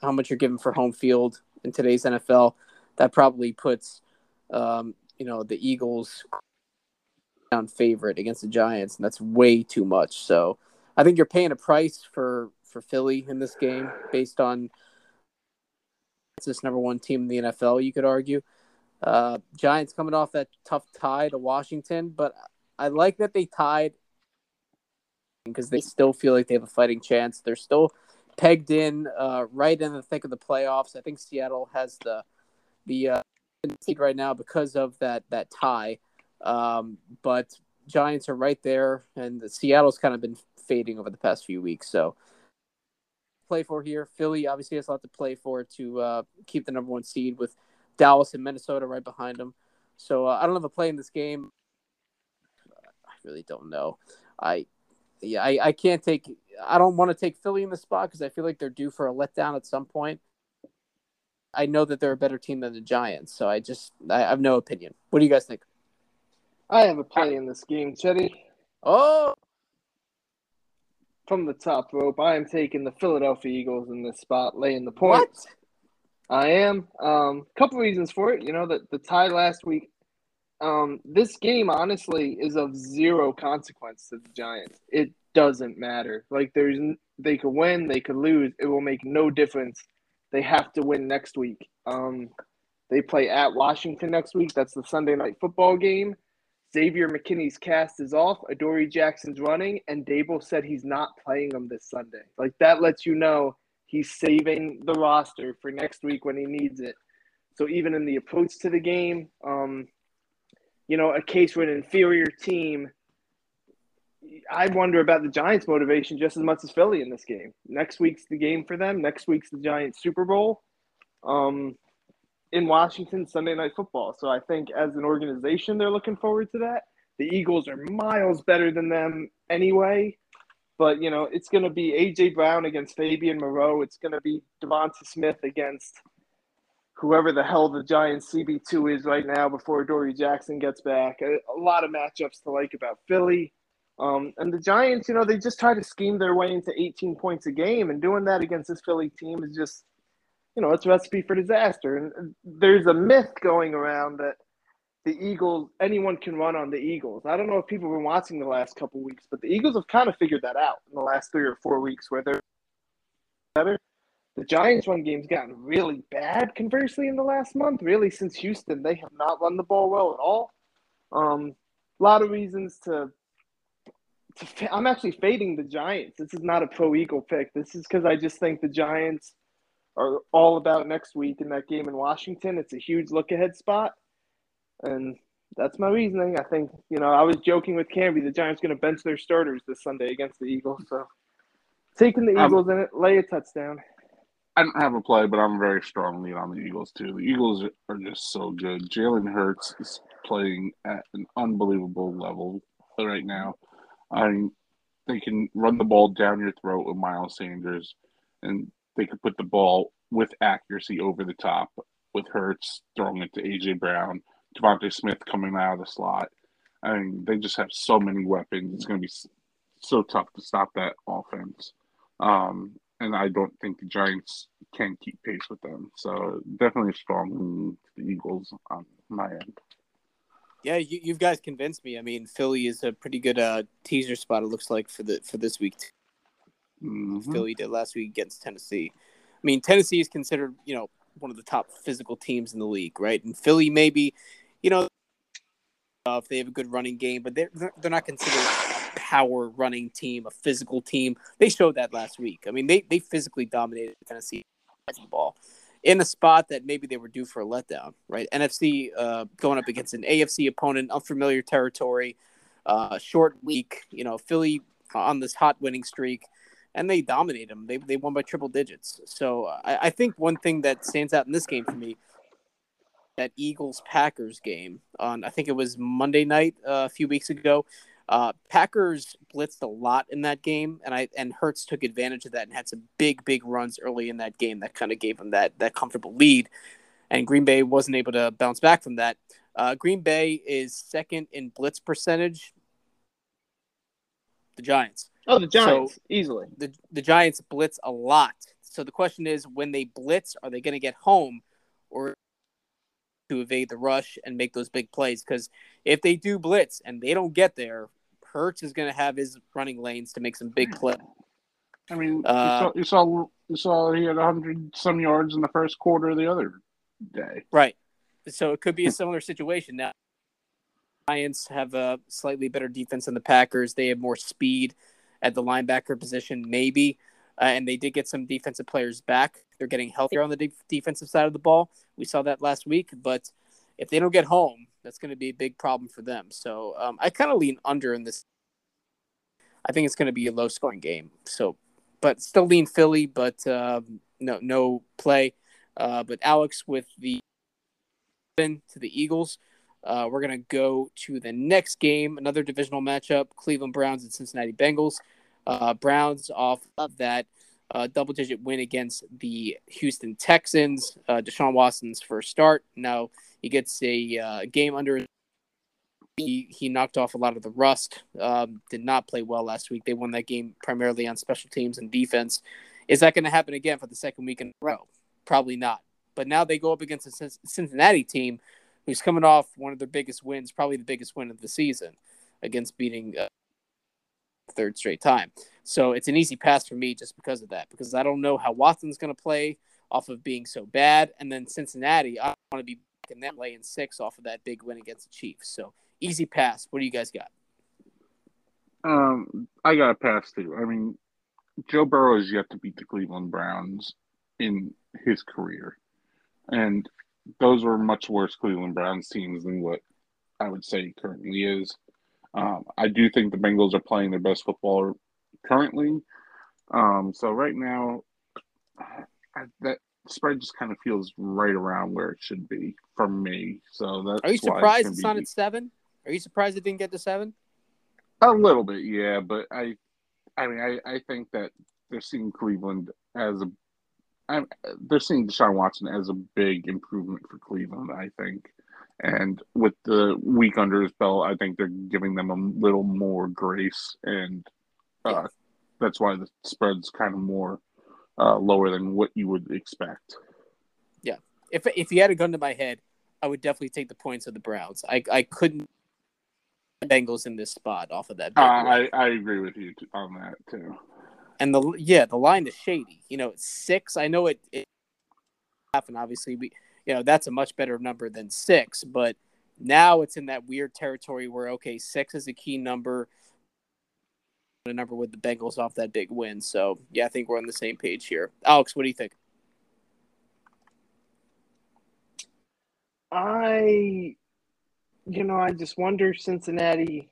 how much you're given for home field in today's NFL, that probably puts um, you know the Eagles down favorite against the Giants, and that's way too much. So I think you're paying a price for for Philly in this game based on it's this number one team in the NFL. You could argue. Uh, Giants coming off that tough tie to Washington, but I like that they tied because they still feel like they have a fighting chance. They're still pegged in uh, right in the thick of the playoffs. I think Seattle has the the uh, seed right now because of that that tie. Um, but Giants are right there, and Seattle's kind of been fading over the past few weeks. So play for here. Philly obviously has a lot to play for to uh, keep the number one seed with Dallas and Minnesota right behind them. So uh, I don't have a play in this game. I really don't know. I yeah, I, I can't take. I don't want to take Philly in the spot because I feel like they're due for a letdown at some point. I know that they're a better team than the Giants, so I just I have no opinion. What do you guys think? I have a play in this game, Chetty. Oh, From the top rope, I am taking the Philadelphia Eagles in this spot, laying the points. what? I am. Um, couple reasons for it. You know that the tie last week. Um, this game honestly is of zero consequence to the Giants. It doesn't matter. Like there's, they could win, they could lose. It will make no difference. They have to win next week. Um, they play at Washington next week. That's the Sunday night football game. Xavier McKinney's cast is off. Adoree Jackson's running, and Daboll said he's not playing them this Sunday. Like that lets you know he's saving the roster for next week when he needs it. So even in the approach to the game, um, you know, a case with an inferior team, I wonder about the Giants' motivation just as much as Philly in this game. Next week's the game for them. Next week's the Giants Super Bowl um, in Washington, Sunday Night Football. So I think as an organization, they're looking forward to that. The Eagles are miles better than them anyway. But, you know, it's going to be A.J. Brown against Fabian Moreau. It's going to be Devonta Smith against whoever the hell the Giants CB2 is right now before Dory Jackson gets back. A, a lot of matchups to like about Philly. Um, and the Giants, you know, they just try to scheme their way into 18 points a game, and doing that against this Philly team is just you know, it's a recipe for disaster. And there's a myth going around that the Eagles, anyone can run on the Eagles. I don't know if people have been watching the last couple weeks, but the Eagles have kind of figured that out in the last three or four weeks where they're better. The Giants' run game's gotten really bad, conversely, in the last month. Really, since Houston, they have not run the ball well at all. Um, a lot of reasons to. to I'm actually fading the Giants. This is not a pro Eagle pick. This is because I just think the Giants are all about next week in that game in Washington. It's a huge look ahead spot. And that's my reasoning. I think, you know, I was joking with Camby, the Giants going to bench their starters this Sunday against the Eagles. So taking the Eagles in it, lay a touchdown. I don't have a play, but I'm very strongly on the Eagles too. The Eagles are just so good. Jalen Hurts is playing at an unbelievable level right now. I mean, they can run the ball down your throat with Miles Sanders, and they could put the ball with accuracy over the top with Hurts throwing it to AJ Brown, DeVonta Smith coming out of the slot. I mean, they just have so many weapons. It's going to be so tough to stop that offense. Um, and I don't think the Giants can keep pace with them. So definitely strong to the Eagles on my end. Yeah, you, you guys convinced me. I mean, Philly is a pretty good uh, teaser spot. It looks like for the for this week. Mm-hmm. Philly did last week against Tennessee. I mean, Tennessee is considered you know one of the top physical teams in the league, right? And Philly maybe, you know, uh, if they have a good running game, but they're they're not considered a power running team, a physical team. They showed that last week. I mean, they they physically dominated Tennessee ball in a spot that maybe they were due for a letdown, right? NFC uh, going up against an AFC opponent, unfamiliar territory, uh, short week. You know, Philly on this hot winning streak, and they dominated them. They they won by triple digits. So I, I think one thing that stands out in this game for me that Eagles Packers game on I think it was Monday night uh, a few weeks ago. Uh, Packers blitzed a lot in that game, and I and Hurts took advantage of that and had some big big runs early in that game that kind of gave them that that comfortable lead. And Green Bay wasn't able to bounce back from that. Uh, Green Bay is second in blitz percentage. The Giants. Oh, the Giants so easily. The the Giants blitz a lot. So the question is, when they blitz, are they going to get home, or to evade the rush and make those big plays. Because if they do blitz and they don't get there, Hurts is going to have his running lanes to make some big plays. I mean, uh, you, saw, you saw you saw he had hundred some yards in the first quarter the other day. Right. So it could be a similar situation now. Giants have a slightly better defense than the Packers. They have more speed at the linebacker position, maybe, uh, and they did get some defensive players back. They're getting healthier on the de- defensive side of the ball. We saw that last week, but if they don't get home, that's going to be a big problem for them. So um, I kind of lean under in this. I think it's going to be a low scoring game. So, but still lean Philly, but uh, no no play. Uh, but Alex with the to the Eagles. Uh, we're going to go to the next game, another divisional matchup Cleveland Browns and Cincinnati Bengals. Uh, Browns off of that uh, double digit win against the Houston Texans. Uh, Deshaun Watson's first start. Now he gets a uh, game under. He, he knocked off a lot of the rust. Um, did not play well last week. They won that game primarily on special teams and defense. Is that going to happen again for the second week in a row? Probably not. But now they go up against a Cincinnati team who's coming off one of their biggest wins, probably the biggest win of the season, against beating uh, third straight time. So it's an easy pass for me just because of that, because I don't know how Watson's going to play off of being so bad. And then Cincinnati, I want to be in that laying six off of that big win against the Chiefs. So easy pass. What do you guys got? Um, I got a pass too. I mean, Joe Burrow has yet to beat the Cleveland Browns in his career, and those were much worse Cleveland Browns teams than what I would say currently is. Um, I do think the Bengals are playing their best football currently. Um, so right now, I, that spread just kind of feels right around where it should be for me. So that's. Are you surprised it's, it's not at seven? Are you surprised it didn't get to seven? A little bit, yeah, but I, I mean, I, I think that they're seeing Cleveland as a, I'm, they're seeing Deshaun Watson as a big improvement for Cleveland. I think, and with the week under his belt, I think they're giving them a little more grace, and uh, that's why the spread's kind of more uh, lower than what you would expect. Yeah, if if you had a gun to my head, I would definitely take the points of the Browns. I I couldn't Bengals in this spot off of that. Uh, I I agree with you on that too. And the yeah, the line is shady. You know, it's six. I know it, it and obviously we you know that's a much better number than six, but now it's in that weird territory where okay, six is a key number. A number with the Bengals off that big win. So yeah, I think we're on the same page here. Alex, what do you think? I, you know, I just wonder Cincinnati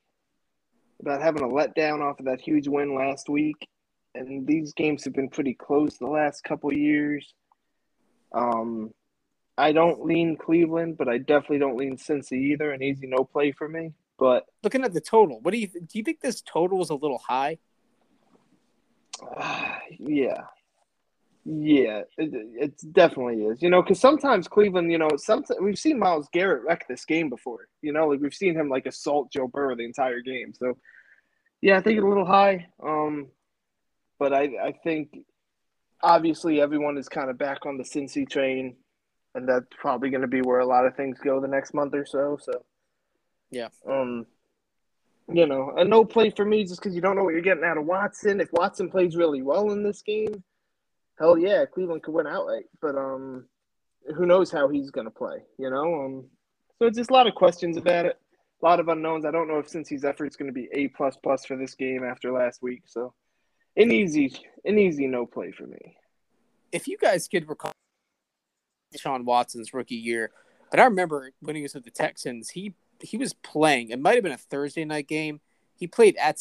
about having a letdown off of that huge win last week, and these games have been pretty close the last couple years. Um, I don't lean Cleveland, but I definitely don't lean Cincy either. An easy no play for me. But looking at the total, what do you do? You think this total is a little high? Uh, yeah, yeah, it, it definitely is. You know, because sometimes Cleveland, you know, sometimes we've seen Myles Garrett wreck this game before. You know, like we've seen him like assault Joe Burrow the entire game. So, yeah, I think it's a little high. Um, but I I think obviously everyone is kind of back on the Cincy train, and that's probably going to be where a lot of things go the next month or so. So, yeah, um, you know, a no play for me just because you don't know what you're getting out of Watson. If Watson plays really well in this game hell yeah, Cleveland could win outright. But um, who knows how he's going to play? You know, um, so it's just a lot of questions about it, a lot of unknowns. I don't know if Cincy's effort is going to be a plus plus for this game after last week. So an easy, an easy no play for me. If you guys could recall Sean Watson's rookie year, but I remember when he was with the Texans, he he was playing. It might have been a Thursday night game. He played at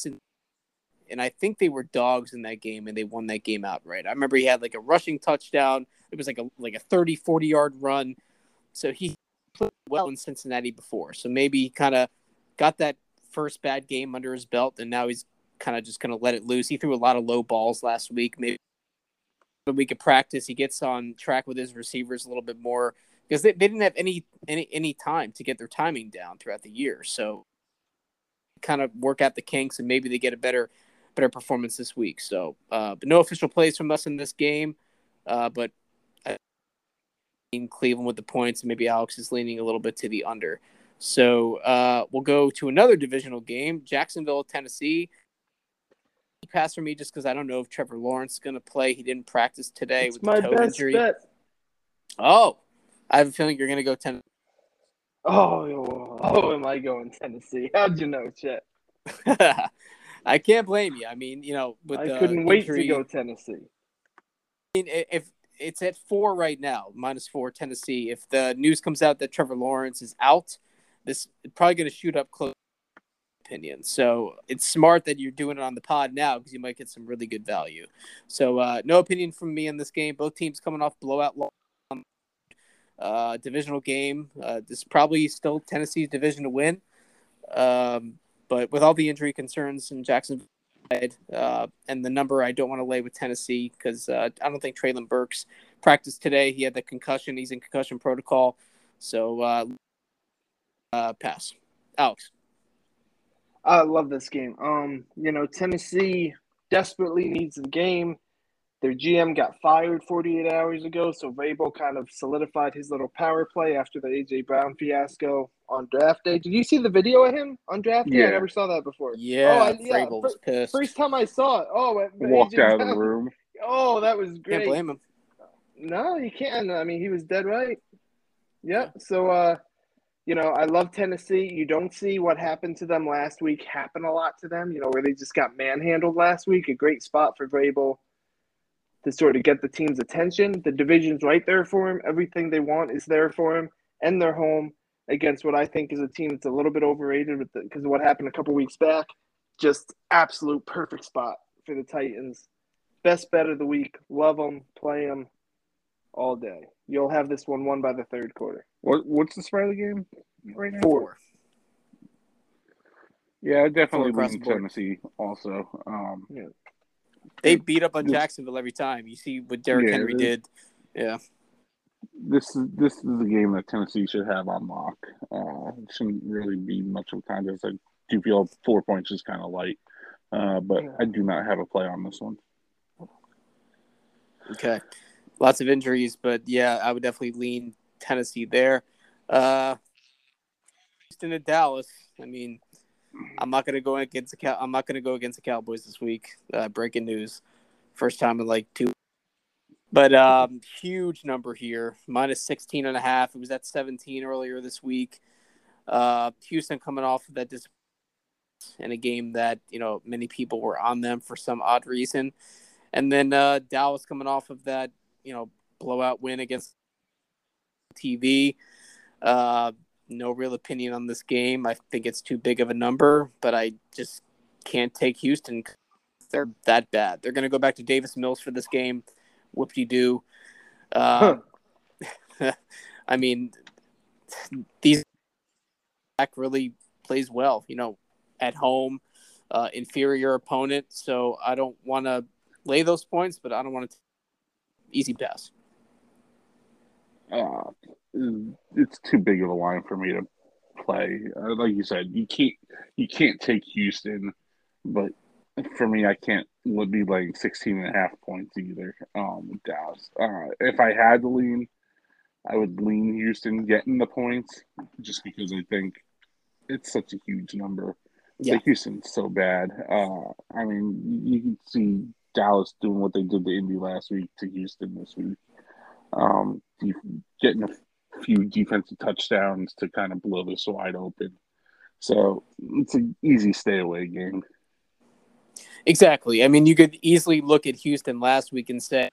and I think they were dogs in that game and they won that game outright. I remember he had like a rushing touchdown. It was like a like a 30 40 yard run. So he played well in Cincinnati before. So maybe he kind of got that first bad game under his belt and now he's kind of just going to let it loose. He threw a lot of low balls last week. Maybe a week of practice he gets on track with his receivers a little bit more because they, they didn't have any any any time to get their timing down throughout the year. So kind of work out the kinks and maybe they get a better better performance this week. So, uh, but no official plays from us in this game. Uh, but I in Cleveland with the points, and maybe Alex is leaning a little bit to the under. So uh, we'll go to another divisional game: Jacksonville, Tennessee. He passed for me just because I don't know if Trevor Lawrence is going to play. He didn't practice today it's with my the toe best injury. Bet. Oh, I have a feeling you're going to go Tennessee. Oh, oh, oh, am I going Tennessee? How'd you know, Chet? I can't blame you. I mean, you know, with I couldn't wait injury, to go Tennessee. I mean, if it's at four right now, minus four Tennessee. If the news comes out that Trevor Lawrence is out, this is probably going to shoot up close. Opinion. So it's smart that you're doing it on the pod now because you might get some really good value. So uh, no opinion from me in this game. Both teams coming off blowout uh, divisional game. Uh, this is probably still Tennessee's division to win. Um, but with all the injury concerns in Jacksonville uh, and the number I don't want to lay with Tennessee because uh, I don't think Treylon Burks practiced today. He had the concussion. He's in concussion protocol. So uh, uh, pass. Alex. I love this game. Um, you know, Tennessee desperately needs the game. Their GM got fired 48 hours ago, so Vrabel kind of solidified his little power play after the AJ Brown fiasco on draft day. Did you see the video of him on draft day? Yeah. I never saw that before. Yeah, oh, I, yeah. Vrabel was pissed. First time I saw it. Oh, when Walked AJ out of the room. Oh, that was great. Can't blame him. No, you can't. I mean, he was dead right. Yep. So, uh, you know, I love Tennessee. You don't see what happened to them last week happen a lot to them, you know, where they just got manhandled last week. A great spot for Vrabel to sort of get the team's attention. The division's right there for him. Everything they want is there for him, and they're home against what I think is a team that's a little bit overrated because of what happened a couple weeks back. Just absolute perfect spot for the Titans. Best bet of the week. Love them. Play them all day. You'll have this one won by the third quarter. What what's the spread of the game right now? Four. Yeah, I definitely lean. Tennessee also. Um, They beat up on This- Jacksonville every time. You see what Derrick Yeah, Henry this- did. Yeah. this is this is a game that Tennessee should have on lock. Uh, it shouldn't really be much of a contest. I do feel four points is kind of light, uh, but Yeah. I do not have a play on this one. Okay. Lots of injuries, but yeah, I would definitely lean Tennessee there. Uh, Houston at Dallas. I mean, I'm not gonna go against the Cow- I'm not gonna go against the Cowboys this week. Uh, breaking news, first time in like two. But um, huge number here, minus 16 and a half. It was at 17 earlier this week. Uh, Houston coming off of that dis- in a game that you know many people were on them for some odd reason, and then uh, Dallas coming off of that you know blowout win against TV. Uh, no real opinion on this game. I think it's too big of a number, but I just can't take Houston. They're that bad. They're going to go back to Davis Mills for this game. Whoop de doo. Uh, I mean, these back really plays well. You know, at home, uh, inferior opponent. So I don't want to lay those points, but I don't want to easy pass. Uh, it's too big of a line for me to play. Uh, like you said, you can't you can't take Houston, but for me, I can't would be laying 16 and a half points either um, with Dallas. Uh, if I had to lean, I would lean Houston getting the points just because I think it's such a huge number. Yeah. Like Houston's so bad. Uh, I mean, you can see Dallas doing what they did to Indy last week to Houston this week. Um, getting a few defensive touchdowns to kind of blow this wide open. So it's an easy stay away game. Exactly. I mean, you could easily look at Houston last week and say,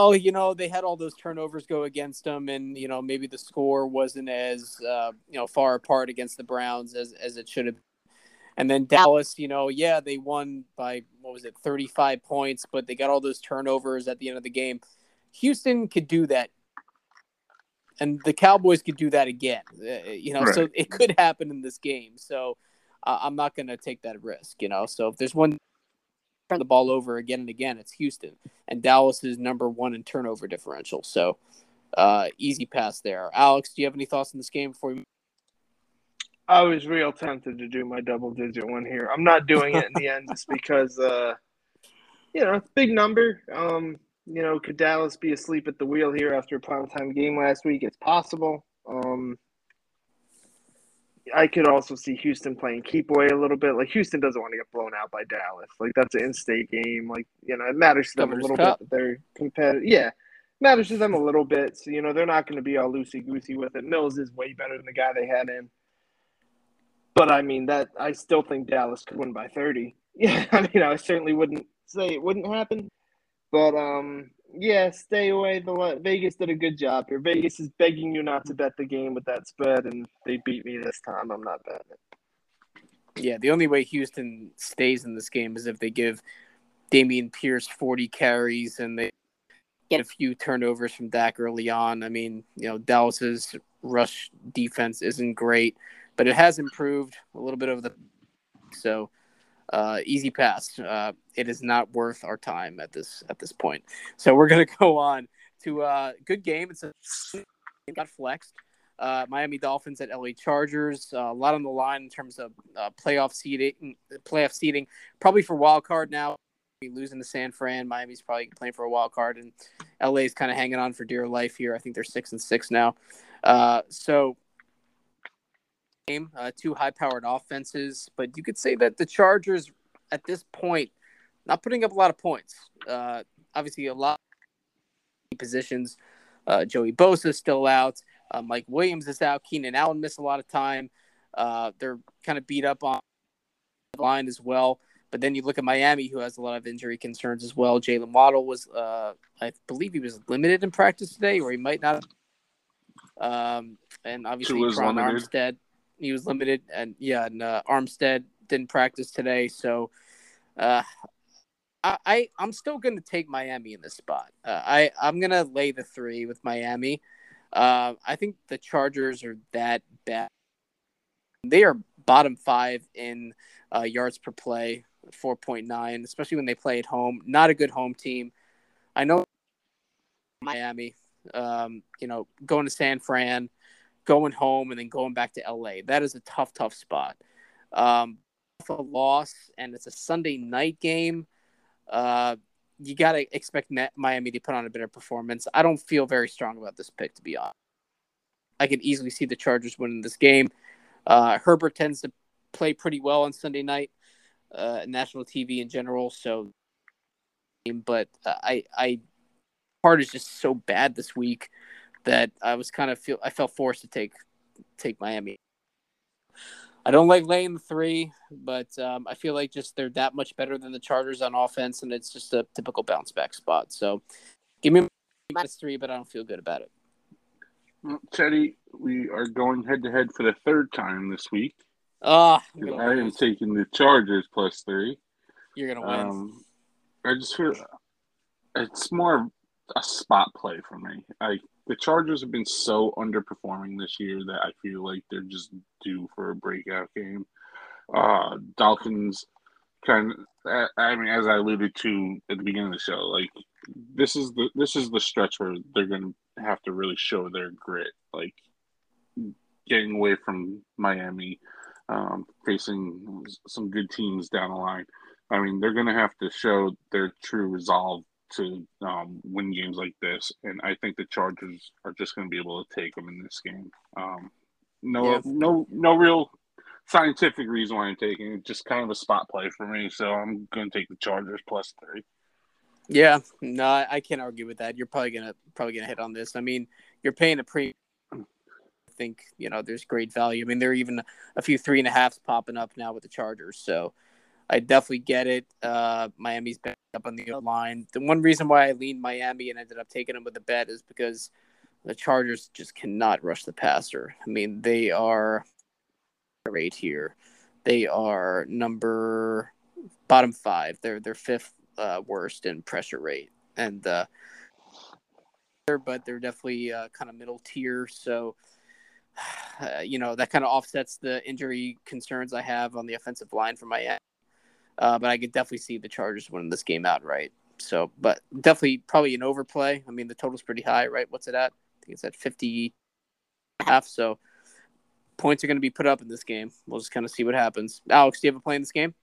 oh, you know, they had all those turnovers go against them, and you know, maybe the score wasn't as uh, you know far apart against the Browns as as it should have. Been. And then Dallas, you know, yeah, they won by what was it, thirty five points, but they got all those turnovers at the end of the game. Houston could do that, and the Cowboys could do that again. Uh, you know, right. so it could happen in this game. So uh, I'm not going to take that risk. You know, so if there's one turn the ball over again and again, it's Houston, and Dallas is number one in turnover differential. So uh, easy pass there. Alex, do you have any thoughts on this game before we? I was real tempted to do my double digit one here. I'm not doing it in the end just because, uh, you know, it's a big number. Um, you know, could Dallas be asleep at the wheel here after a prime time game last week? It's possible. Um, I could also see Houston playing keep away a little bit. Like Houston doesn't want to get blown out by Dallas. Like that's an in-state game. Like you know, it matters to them Governor's a little Cup. bit that they're competitive. Yeah, matters to them a little bit. So you know, they're not going to be all loosey goosey with it. Mills is way better than the guy they had in. But I mean that I still think Dallas could win by thirty. Yeah, I mean I certainly wouldn't say it wouldn't happen. But um, yeah, stay away. The Vegas did a good job here. Vegas is begging you not to bet the game with that spread, and they beat me this time. I'm not betting it. Yeah, the only way Houston stays in this game is if they give Dameon Pierce 40 carries and they get a few turnovers from Dak early on. I mean, you know, Dallas's rush defense isn't great, but it has improved a little bit over the so uh, easy pass. Uh, it is not worth our time at this at this point. So we're gonna go on to a uh, good game. It's a it got flexed. Uh, Miami Dolphins at LA Chargers. Uh, a lot on the line in terms of uh, playoff seeding. Playoff seeding, probably for wild card now. Losing to San Fran, Miami's probably playing for a wild card, and LA is kind of hanging on for dear life here. I think they're six and six now. Uh, so game, uh, two high-powered offenses, but you could say that the Chargers at this point not putting up a lot of points. Uh, obviously, a lot of positions. Uh, Joey Bosa is still out. Uh, Mike Williams is out. Keenan Allen missed a lot of time. Uh, they're kind of beat up on the line as well. But then you look at Miami, who has a lot of injury concerns as well. Jaylen Waddle was, uh, I believe, he was limited in practice today, or he might not. Um, and obviously, Ron Armstead he was limited, and yeah, and uh, Armstead didn't practice today, so uh, I, I am still going to take Miami in this spot. Uh, I I'm going to lay the three with Miami. Uh, I think the Chargers are that bad. They are bottom five in uh, yards per play, four point nine, especially when they play at home. Not a good home team. I know Miami. Um, you know, going to San Fran going home and then going back to LA. That is a tough, tough spot. Um, a loss, and it's a Sunday night game. Uh, you got to expect Miami to put on a better performance. I don't feel very strong about this pick, to be honest. I could easily see the Chargers winning this game. Uh, Herbert tends to play pretty well on Sunday night, uh, national TV in general. So, but uh, I, I, part is just so bad this week that I was kind of feel I felt forced to take take Miami. I don't like laying the three, but um, I feel like just they're that much better than the Chargers on offense, and it's just a typical bounce back spot. So, give me minus three, but I don't feel good about it. Well, Teddy, we are going head to head for the third time this week. Uh, I am taking the Chargers plus three. You're gonna win. Um, I just feel it's more a spot play for me. I the Chargers have been so underperforming this year that I feel like they're just due for a breakout game. Uh, Dolphins kind of, I mean, as I alluded to at the beginning of the show, like this is the this is the stretch where they're going to have to really show their grit, like getting away from Miami, um, facing some good teams down the line. I mean, they're going to have to show their true resolve to um, win games like this, and I think the Chargers are just going to be able to take them in this game. Um, no, no, no real scientific reason why I'm taking it. Just kind of a spot play for me, so I'm going to take the Chargers plus three. Yeah, no, I can't argue with that. You're probably gonna probably gonna hit on this. I mean, you're paying a pre. I think you know there's great value. I mean, there are even a few three and a halfs popping up now with the Chargers, so I definitely get it. Uh, Miami's back up on the line. The one reason why I leaned Miami and ended up taking them with the bet is because the Chargers just cannot rush the passer. I mean, they are right here. They are number bottom five. They're they're fifth uh, worst in pressure rate, and uh, but they're definitely uh, kind of middle tier. So. Uh, you know that kind of offsets the injury concerns I have on the offensive line for Miami. Uh, but I could definitely see the Chargers winning this game outright. So, but definitely probably an overplay. I mean, the total's pretty high, right? What's it at? I think it's at 50 half. So points are going to be put up in this game. We'll just kind of see what happens. Alex, do you have a play in this game?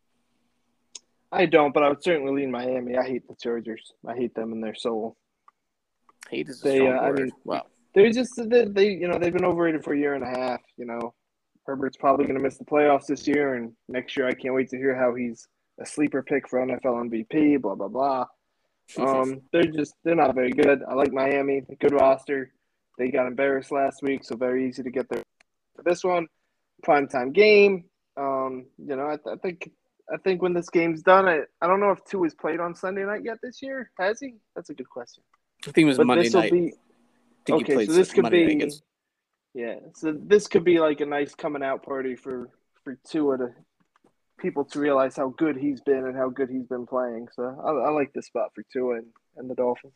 I don't, but I would certainly lean Miami. I hate the Chargers. I hate them in their soul. Hate is they, uh, I mean, wow. They're just they, they, you know, they've been overrated for a year and a half. You know, Herbert's probably going to miss the playoffs this year, and next year I can't wait to hear how he's a sleeper pick for NFL MVP, blah blah blah. Um, they're just they're not very good. I like Miami, good roster. They got embarrassed last week, so very easy to get there. This one, prime time game. Um, you know, I, th- I, think I think when this game's done, I, I don't know if Tua is played on Sunday night yet this year. Has he? That's a good question. I think it was but Monday night. Be, okay, so this could Monday be. Yeah, so this could be like a nice coming out party for for Tua to people to realize how good he's been and how good he's been playing. So I, I like this spot for Tua and, and the Dolphins.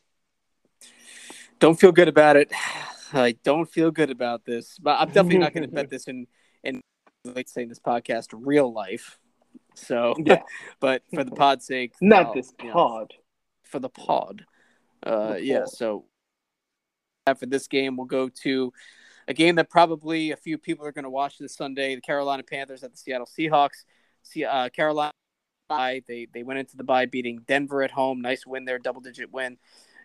Don't feel good about it. I don't feel good about this, but I'm definitely not going to bet this in in like saying this podcast real life. So, yeah. but for the pod's sake, not this pod. Know, for the pod. Uh, the yeah. So after this game, we'll go to a game that probably a few people are going to watch this Sunday: the Carolina Panthers at the Seattle Seahawks. See, uh, Carolina, they they went into the bye beating Denver at home. Nice win there, double digit win.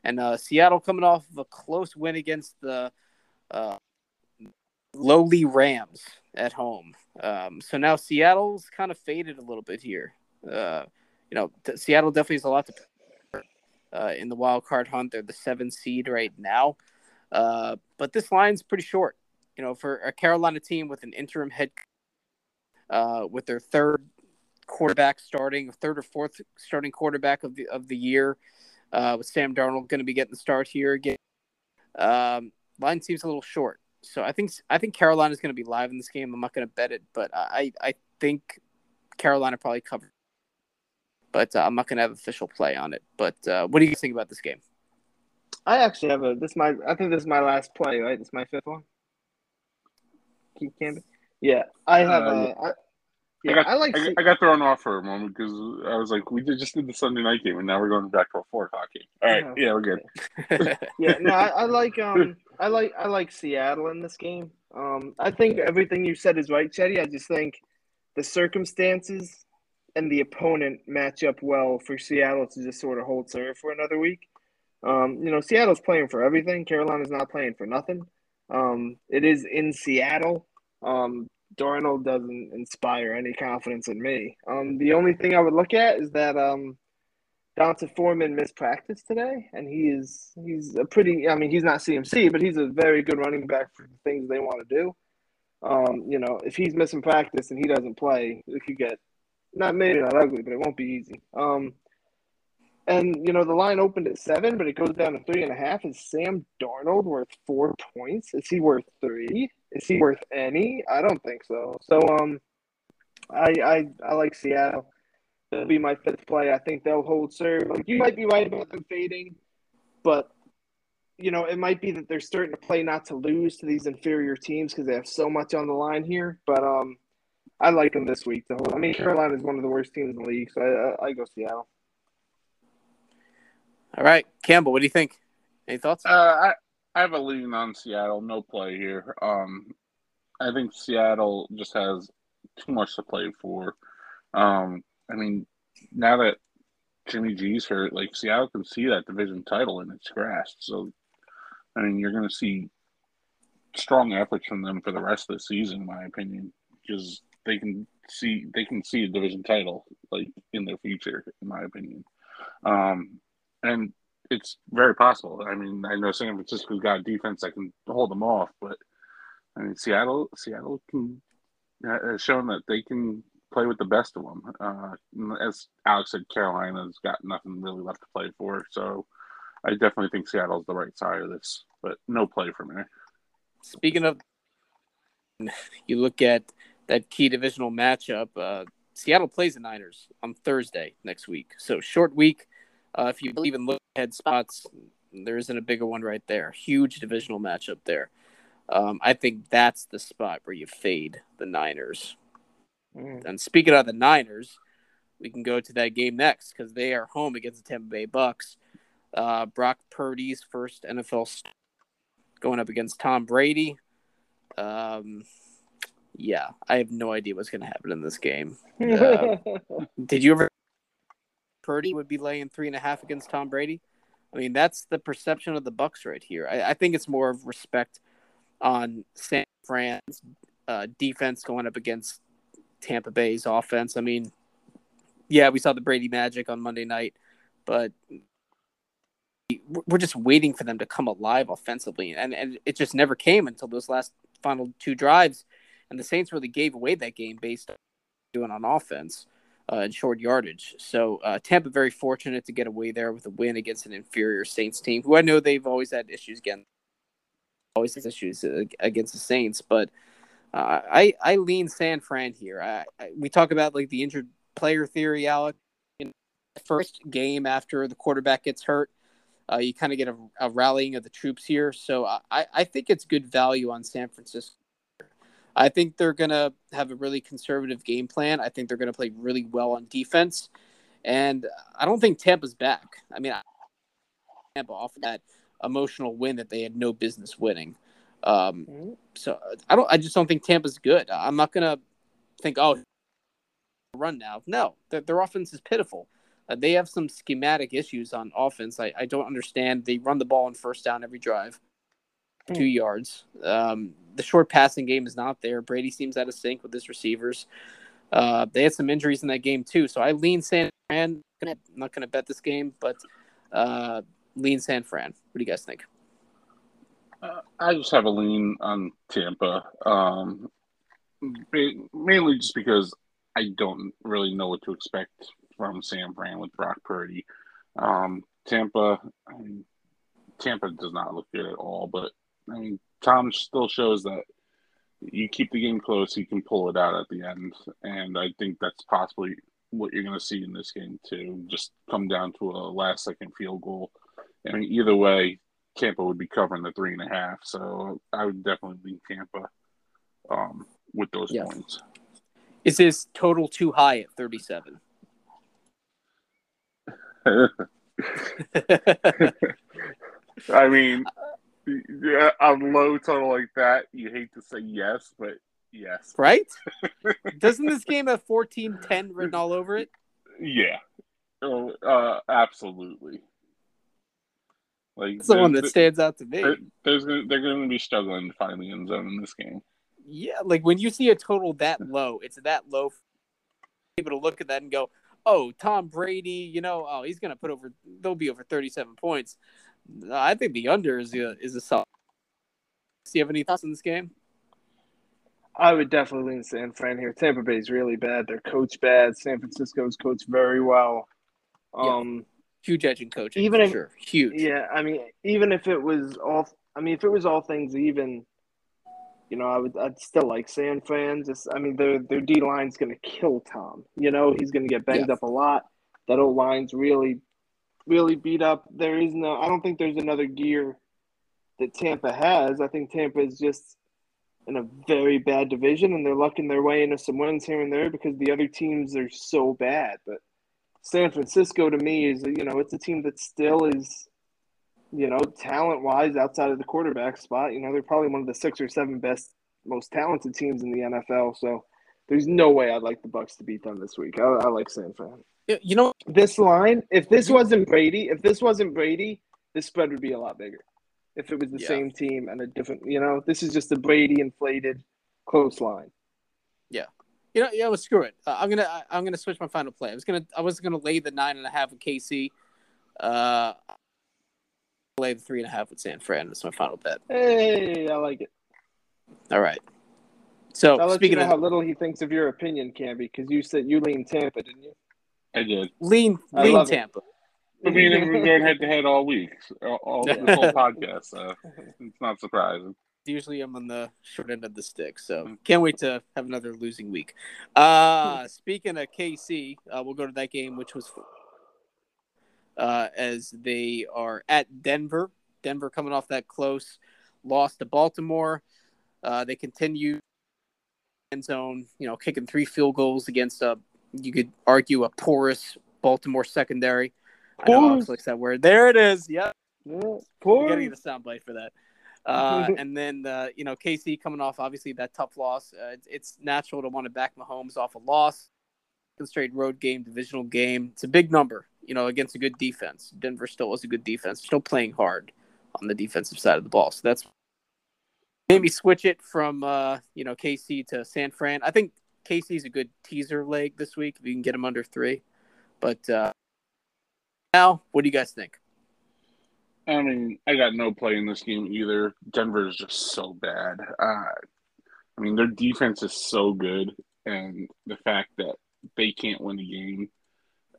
And uh, Seattle coming off of a close win against the uh, lowly Rams at home. Um, so now Seattle's kind of faded a little bit here. Uh, you know, t- Seattle definitely has a lot to uh, in the wild card hunt. They're the seven seed right now, uh, but this line's pretty short. You know, for a Carolina team with an interim head uh, with their third quarterback starting, third or fourth starting quarterback of the of the year, uh, with Sam Darnold going to be getting the start here again. Um, line seems a little short, so I think I think Carolina is going to be live in this game. I'm not going to bet it, but I I think Carolina probably covered. But uh, I'm not going to have official play on it. But uh, what do you think about this game? I actually have a this my I think this is my last play. Right, this is my fifth one. Keep Camden. Yeah, I have uh, a. I, yeah, I got, I like. I, I, got thrown off for a moment because I was like, we did, just did the Sunday night game, and now we're going back to a four o'clock game. All right, yeah, we're good. yeah, no, I, I, like um, I like I like Seattle in this game. Um, I think everything you said is right, Chetty. I just think the circumstances and the opponent match up well for Seattle to just sort of hold serve for another week. Um, you know, Seattle's playing for everything. Carolina's not playing for nothing. Um, it is in Seattle. Um, Darnold doesn't inspire any confidence in me. Um, the only thing I would look at is that um, D'Onta Foreman missed practice today, and he is he's a pretty. I mean, he's not CMC, but he's a very good running back for the things they want to do. Um, you know, if he's missing practice and he doesn't play, it could get not maybe not ugly, but it won't be easy. Um, and you know, the line opened at seven, but it goes down to three and a half. Is Sam Darnold worth four points? Is he worth three? Is he worth any? I don't think so. So um, I I, I like Seattle. That'll be my fifth play. I think they'll hold serve. Like you might be right about them fading, but you know it might be that they're starting to play not to lose to these inferior teams because they have so much on the line here. But um, I like them this week. To hold. I mean, Carolina is one of the worst teams in the league, so I, I, I go Seattle. All right, Campbell, what do you think? Any thoughts? Uh, I I have a lean on Seattle. No play here. Um, I think Seattle just has too much to play for. Um, I mean, now that Jimmy G's hurt, like Seattle can see that division title in its grasp. So, I mean, you're going to see strong efforts from them for the rest of the season, in my opinion, because they can see they can see a division title like in their future, in my opinion. Um, and it's very possible. I mean, I know San Francisco's got a defense that can hold them off, but I mean, Seattle, Seattle can has shown that they can play with the best of them. Uh, as Alex said, Carolina's got nothing really left to play for, so I definitely think Seattle's the right side of this, but no play for me. Speaking of, you look at that key divisional matchup. Uh, Seattle plays the Niners on Thursday next week, so short week uh, if you believe in look ahead spots, there isn't a bigger one right there. Huge divisional matchup there. Um, I think that's the spot where you fade the Niners. Mm. And speaking of the Niners, we can go to that game next because they are home against the Tampa Bay Bucks. Uh, Brock Purdy's first NFL st- going up against Tom Brady. Um, yeah, I have no idea what's going to happen in this game. Uh, did you ever Purdy would be laying three and a half against Tom Brady. I mean, that's the perception of the Bucks right here. I, I think it's more of respect on San Fran's uh, defense going up against Tampa Bay's offense. I mean, yeah, we saw the Brady magic on Monday night, but we're just waiting for them to come alive offensively, and and it just never came until those last final two drives, and the Saints really gave away that game based on doing on offense uh, in short yardage. So uh, Tampa very fortunate to get away there with a win against an inferior Saints team, who I know they've always had issues again, always has issues uh, against the Saints. But uh, I I lean San Fran here. I, I, we talk about like the injured player theory, Alec. In the first game after the quarterback gets hurt, uh, you kind of get a, a, rallying of the troops here. So I, I think it's good value on San Francisco I think they're going to have a really conservative game plan. I think they're going to play really well on defense. And I don't think Tampa's back. I mean, Tampa off that emotional win that they had no business winning. Um, mm-hmm. so I don't. I just don't think Tampa's good. I'm not gonna think, oh, run now. No, their, their offense is pitiful. Uh, they have some schematic issues on offense. I, I don't understand. They run the ball on first down every drive, mm. two yards. Um, the short passing game is not there. Brady seems out of sync with his receivers. Uh, they had some injuries in that game too, so I lean San Fran. I'm not going to bet this game, but uh, lean San Fran. What do you guys think? Uh, I just have a lean on Tampa, um, mainly just because I don't really know what to expect from San Fran with Brock Purdy. Um, Tampa, I mean, Tampa does not look good at all, but I mean, Tom still shows that you keep the game close, you can pull it out at the end, and I think that's possibly what you're going to see in this game too. Just come down to a last second field goal. I mean, either way, Tampa would be covering the three and a half, so I would definitely lean Tampa um, with those yes. points. Is his total too high at 37? I mean, yeah, on low total like that, you hate to say yes, but yes. Right? Doesn't this game have 14 10 written all over it? Yeah. Oh, uh, absolutely. Like That's the one that stands out to me. There's they're going to be struggling to find the end zone in this game. Yeah, like when you see a total that low, it's that low. People to look at that and go, "Oh, Tom Brady, you know, oh, he's gonna put over. They'll be over thirty-seven points." I think the under is a is a solid. Do you have any thoughts on this game? I would definitely lean San Fran here. Tampa Bay's really bad. Their coach bad. San Francisco's coached very well. Yeah. Um, Huge edge in coaching, Even if- sure. Huge. yeah, I mean, even if it was all, I mean, if it was all things even, you know, I would, I'd still like San Fran. Just, I mean, their their D line's gonna kill Tom. You know, he's gonna get banged Yeah. up a lot. That old line's really, really beat up. There is no, I don't think there's another gear that Tampa has. I think Tampa is just in a very bad division, and they're lucking their way into some wins here and there because the other teams are so bad. But San Francisco, to me, is you know, it's a team that still is, you know, talent wise outside of the quarterback spot. You know, they're probably one of the six or seven best, most talented teams in the NFL. So there's no way I'd like the Bucks to beat them this week. I, I like San Fran. You know, This line, if this wasn't Brady, if this wasn't Brady, this spread would be a lot bigger. If it was the Yeah. same team and a different, you know, this is just a Brady inflated close line. Yeah, you know, yeah. Well, screw it. Uh, I'm gonna I, I'm gonna switch my final play. I was gonna I was gonna lay the nine and a half with KC. Uh, lay the three and a half with San Fran. That's my final bet. Hey, I like it. All right. So I'll let you speaking know of how little he thinks of your opinion, Camby, because you said you lean Tampa, didn't you? I did. lean I lean it. Tampa. I mean, we've been going head to head all week, all, all this whole podcast. So it's not surprising. Usually I'm on the short end of the stick, so can't wait to have another losing week. Uh speaking of KC, uh, we'll go to that game, which was uh, as they are at Denver. Denver coming off that close loss to Baltimore. Uh, they continue end zone, you know, kicking three field goals against a you could argue a porous Baltimore secondary. I know Alex Porous. likes that word. There it is. Yep. Yeah, We poor. gotta get soundbite for that. Uh, and then uh, you know KC coming off obviously that tough loss. Uh, it's, it's natural to want to back Mahomes off a loss. Straight road game, divisional game. It's a big number, you know, against a good defense. Denver still was a good defense, still playing hard on the defensive side of the ball. So that's maybe switch it from uh, you know KC to San Fran. I think KC's a good teaser leg this week if you can get him under three. But uh, now, what do you guys think? I mean, I got no play in this game either. Denver is just so bad. Uh, I mean, their defense is so good, and the fact that they can't win the game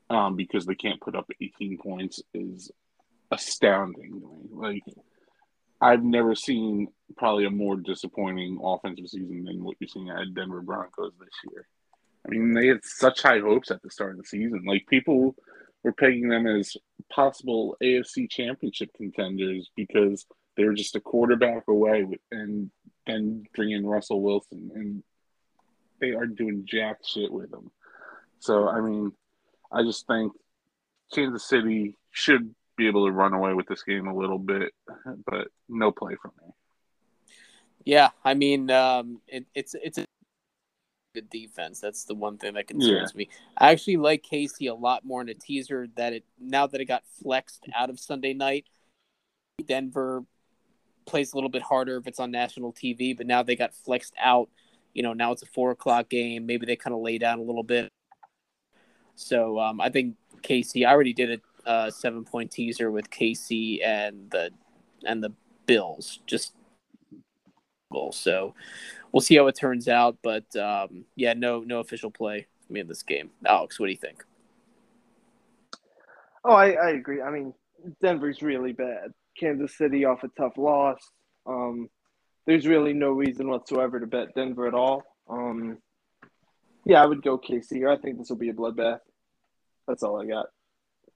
um, because they can't put up 18 points is astounding to me. Like, I've never seen probably a more disappointing offensive season than what you're seeing at Denver Broncos this year. I mean, they had such high hopes at the start of the season. Like, people were pegging them as possible AFC championship contenders because they were just a quarterback away and then bring in Russell Wilson, and they are doing jack shit with them. So, I mean, I just think Kansas City should be able to run away with this game a little bit, but no play from me. Yeah, I mean, um, it, it's it's a good defense. That's the one thing that concerns me. I actually like KC a lot more in a teaser that it now that it got flexed out of Sunday night. Denver plays a little bit harder if it's on national TV, but now they got flexed out. You know, now it's a four o'clock game. Maybe they kind of lay down a little bit. So um, I think KC. I already did a uh, seven point teaser with KC and the and the Bills. Just so we'll see how it turns out. But um, yeah, no no official play for me in this game. Alex, what do you think? Oh, I, I agree. I mean, Denver's really bad. Kansas City off a tough loss. Um, there's really no reason whatsoever to bet Denver at all. Um, yeah, I would go KC. I think this will be a bloodbath. That's all I got.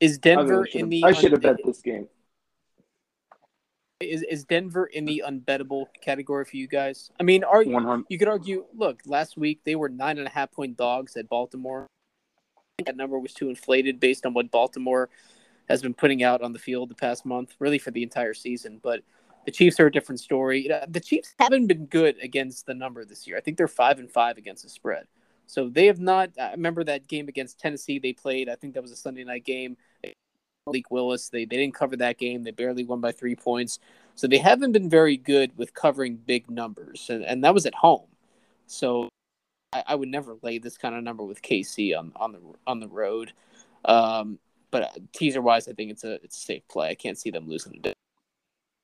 Is I, Denver really in the I should have bet this game. is is Denver in the unbettable category for you guys? I mean, are you could argue? Look, last week they were nine and a half point dogs at Baltimore. I think that number was too inflated based on what Baltimore has been putting out on the field the past month, really for the entire season. But the Chiefs are a different story. The Chiefs haven't been good against the number this year. I think they're five and five against the spread. So they have not. I remember that game against Tennessee they played. I think that was a Sunday night game. Malik Willis. They they didn't cover that game. They barely won by three points. So they haven't been very good with covering big numbers, and, and that was at home. So I, I would never lay this kind of number with KC on on the on the road. Um, but teaser wise, I think it's a it's a safe play. I can't see them losing today.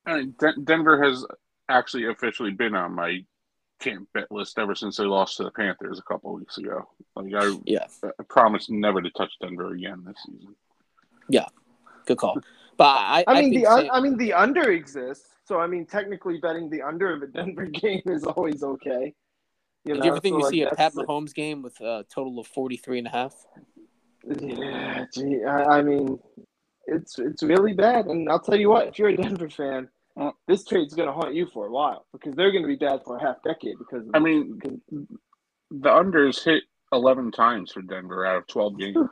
I mean, De- Denver has actually officially been on my can't bet list ever since they lost to the Panthers a couple weeks ago. Like I, yeah, I promise never to touch Denver again this season. Yeah, good call. But I, I mean the un- I mean the under exists, so I mean technically betting the under of a Denver game is always okay. You did know, you ever think so, we like, see a Pat that's the- Mahomes game with a total of 43 and a half? Yeah, gee, I, I mean, it's it's really bad, and I'll tell you what, if you're a Denver fan, Uh, this trade's going to haunt you for a while because they're going to be bad for a half decade. Because of I mean, Because- the unders hit eleven times for Denver out of twelve games.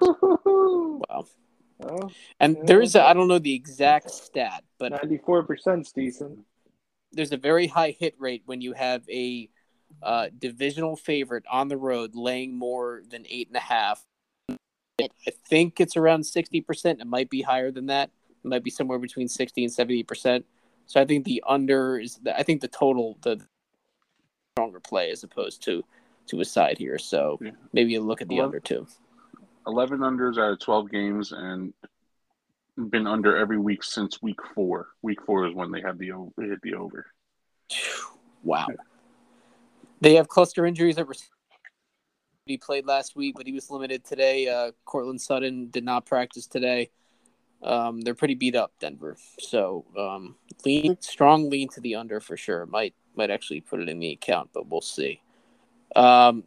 Wow. well, And Yeah, there is, a, okay. I don't know the exact stat, but ninety-four percent's decent. there's a very high hit rate when you have a uh, divisional favorite on the road laying more than eight and a half. I think it's around 60%. It might be higher than that. It might be somewhere between 60 and 70%. So I think the under is, I think the total, the stronger play as opposed to to a side here. So Yeah. maybe you look at the Well, under too. Eleven unders out of twelve games, and been under every week since week four. Week four is when they had the they hit the over. Wow. They have cluster injuries that were. He played last week, but he was limited today. Uh, Courtland Sutton did not practice today. Um, they're pretty beat up, Denver. So um, lean, strong lean to the under for sure. Might might actually put it in the account, but we'll see. Um,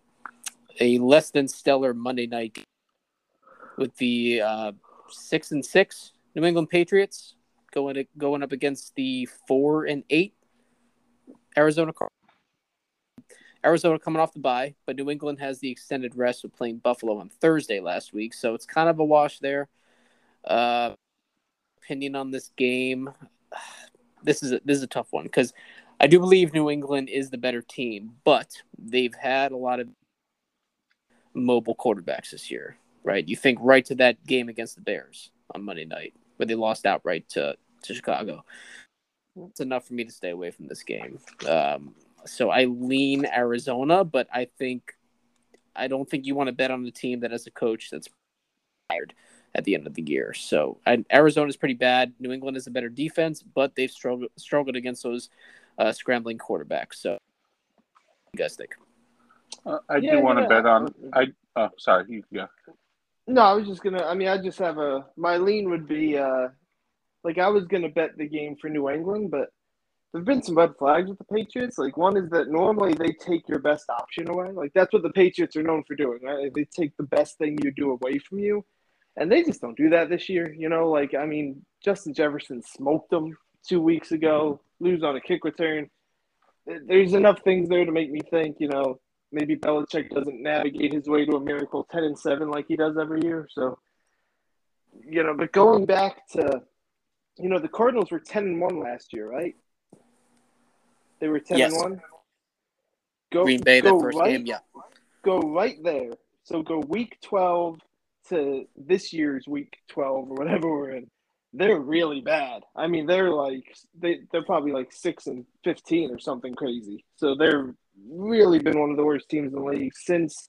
a less than stellar Monday night with the uh, six and six New England Patriots going going up against the four and eight Arizona. Arizona coming off the bye, but New England has the extended rest of playing Buffalo on Thursday last week, so it's kind of a wash there. Uh, opinion on this game, this is a, this is a tough one because I do believe New England is the better team, but they've had a lot of mobile quarterbacks this year, right? You think right to that game against the Bears on Monday night where they lost outright to to Chicago. It's enough for me to stay away from this game. Um, so I lean Arizona, but I think I don't think you want to bet on a team that has a coach that's fired at the end of the year. So Arizona is pretty bad. New England is a better defense, but they've struggled struggled against those uh, scrambling quarterbacks. So, what do you guys think? Uh, I Yeah, do want to yeah. bet on. I oh sorry, you yeah. No, I was just gonna. I mean, I just have a. My lean would be, uh like I was gonna bet the game for New England, but there've been some red flags with the Patriots. Like one is that normally they take your best option away. Like that's what the Patriots are known for doing, right? They take the best thing you do away from you, and they just don't do that this year. You know, like I mean, Justin Jefferson smoked them two weeks ago, lose on a kick return. There's enough things there to make me think, you know, maybe Belichick doesn't navigate his way to a miracle ten and seven like he does every year. So, you know, but going back to, you know, the Cardinals were ten and one last year, right? They were ten Yes. and one. Go Green Bay, that go first right, game, yeah. Go right there. So go week twelve to this year's week twelve or whatever we're in. They're really bad. I mean, they're like they they're probably like six and fifteen or something crazy. So they're really been one of the worst teams in the league since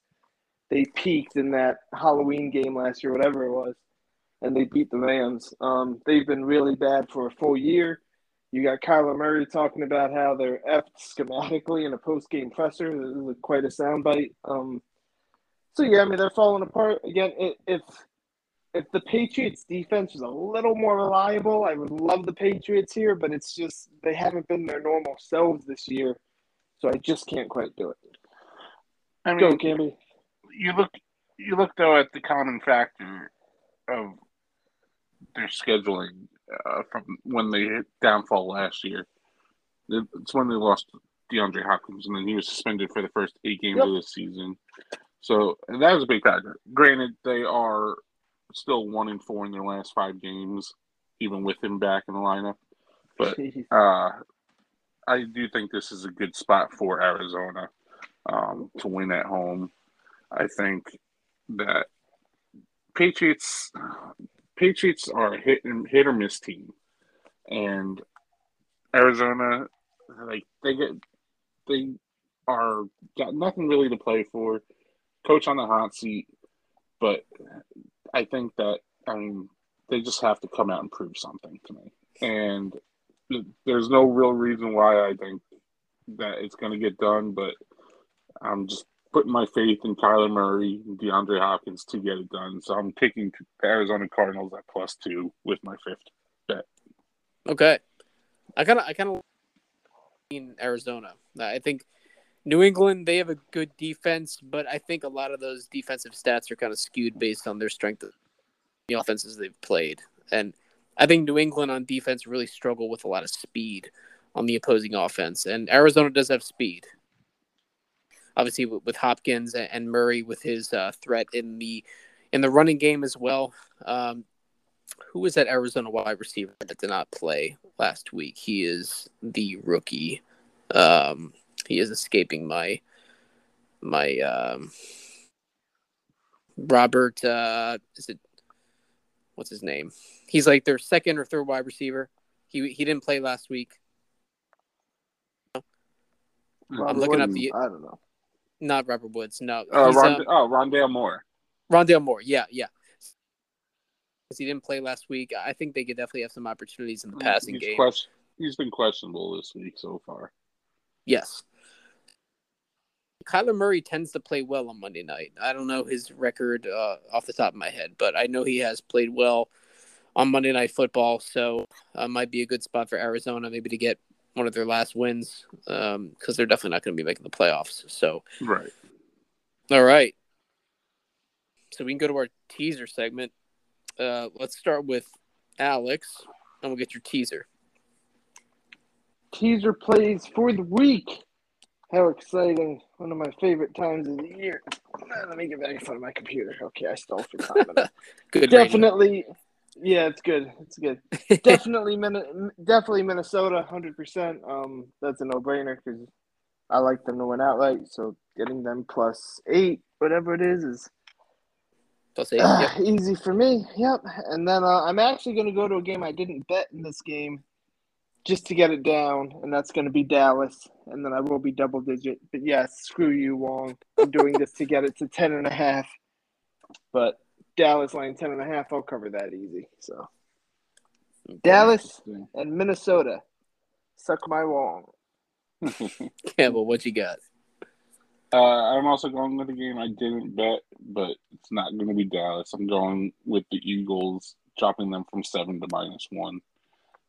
they peaked in that Halloween game last year, whatever it was, and they beat the Rams. Um, they've been really bad for a full year. You got Kyler Murray talking about how they're effed schematically in a post game presser. This is quite a soundbite. Um, so yeah, I mean they're falling apart again. If if the Patriots defense was a little more reliable, I would love the Patriots here. But it's just they haven't been their normal selves this year, so I just can't quite do it. I Go, mean, Cammy. you look you look though at the common factor of their scheduling uh, from when they hit downfall last year. It's when they lost DeAndre Hopkins, and then he was suspended for the first eight games Yep. of the season. So that was a big factor. Granted, they are still one and four in their last five games, even with him back in the lineup. But uh, I do think this is a good spot for Arizona um, to win at home. I think that Patriots Patriots are a hit and hit or miss team, and Arizona, like they get they are got nothing really to play for. Coach on the hot seat, but I think that I mean they just have to come out and prove something to me, and there's no real reason why I think that it's going to get done, but I'm just putting my faith in Kyler Murray and DeAndre Hopkins to get it done. So I'm picking Arizona Cardinals at plus two with my fifth bet. Okay, I kind of I kind of in Arizona. I think New England they have a good defense, but I think a lot of those defensive stats are kind of skewed based on their strength of the offenses they've played, and I think New England on defense really struggle with a lot of speed on the opposing offense, and Arizona does have speed obviously with Hopkins and Murray with his uh, threat in the in the running game as well. Um, who was that Arizona wide receiver that did not play last week? He is the rookie. Um, he is escaping my my um, Robert. Uh, is it what's his name? He's like their second or third wide receiver. He he didn't play last week. Robert I'm looking Wooden, up the. I don't know not Robert Woods. No. Uh, Rond- uh, oh, Rondale Moore. Rondale Moore. Yeah, yeah. Because he didn't play last week, I think they could definitely have some opportunities in the passing he's game. Quest- he's been questionable this week so far. Yes. Kyler Murray tends to play well on Monday night. I don't know his record uh, off the top of my head, but I know he has played well on Monday Night Football. So uh, might be a good spot for Arizona, maybe to get one of their last wins because um, they're definitely not going to be making the playoffs. So right, all right. So we can go to our teaser segment. Uh, let's start with Alex, and we'll get your teaser. Teaser plays for the week. How exciting! One of my favorite times of the year. Let me get back in front of my computer. Okay, I stole for time. Good. Definitely. Yeah, it's good. It's good. definitely, definitely Minnesota, hundred percent. Um, that's a no-brainer because I like them to win outright. So getting them plus eight, whatever it is, is plus eight. Uh, yep. Easy for me. Yep. And then uh, I'm actually going to go to a game I didn't bet in this game, just to get it down, and that's going to be Dallas. And then I will be double digit. But yes, screw you, Wong. I'm doing this to get it to ten and a half. But Dallas laying ten and a half, I'll cover that easy. So Dallas and Minnesota, suck my wong. Campbell, what you got? Uh, I'm also going with a game I didn't bet, but it's not going to be Dallas. I'm going with the Eagles, dropping them from seven to minus one,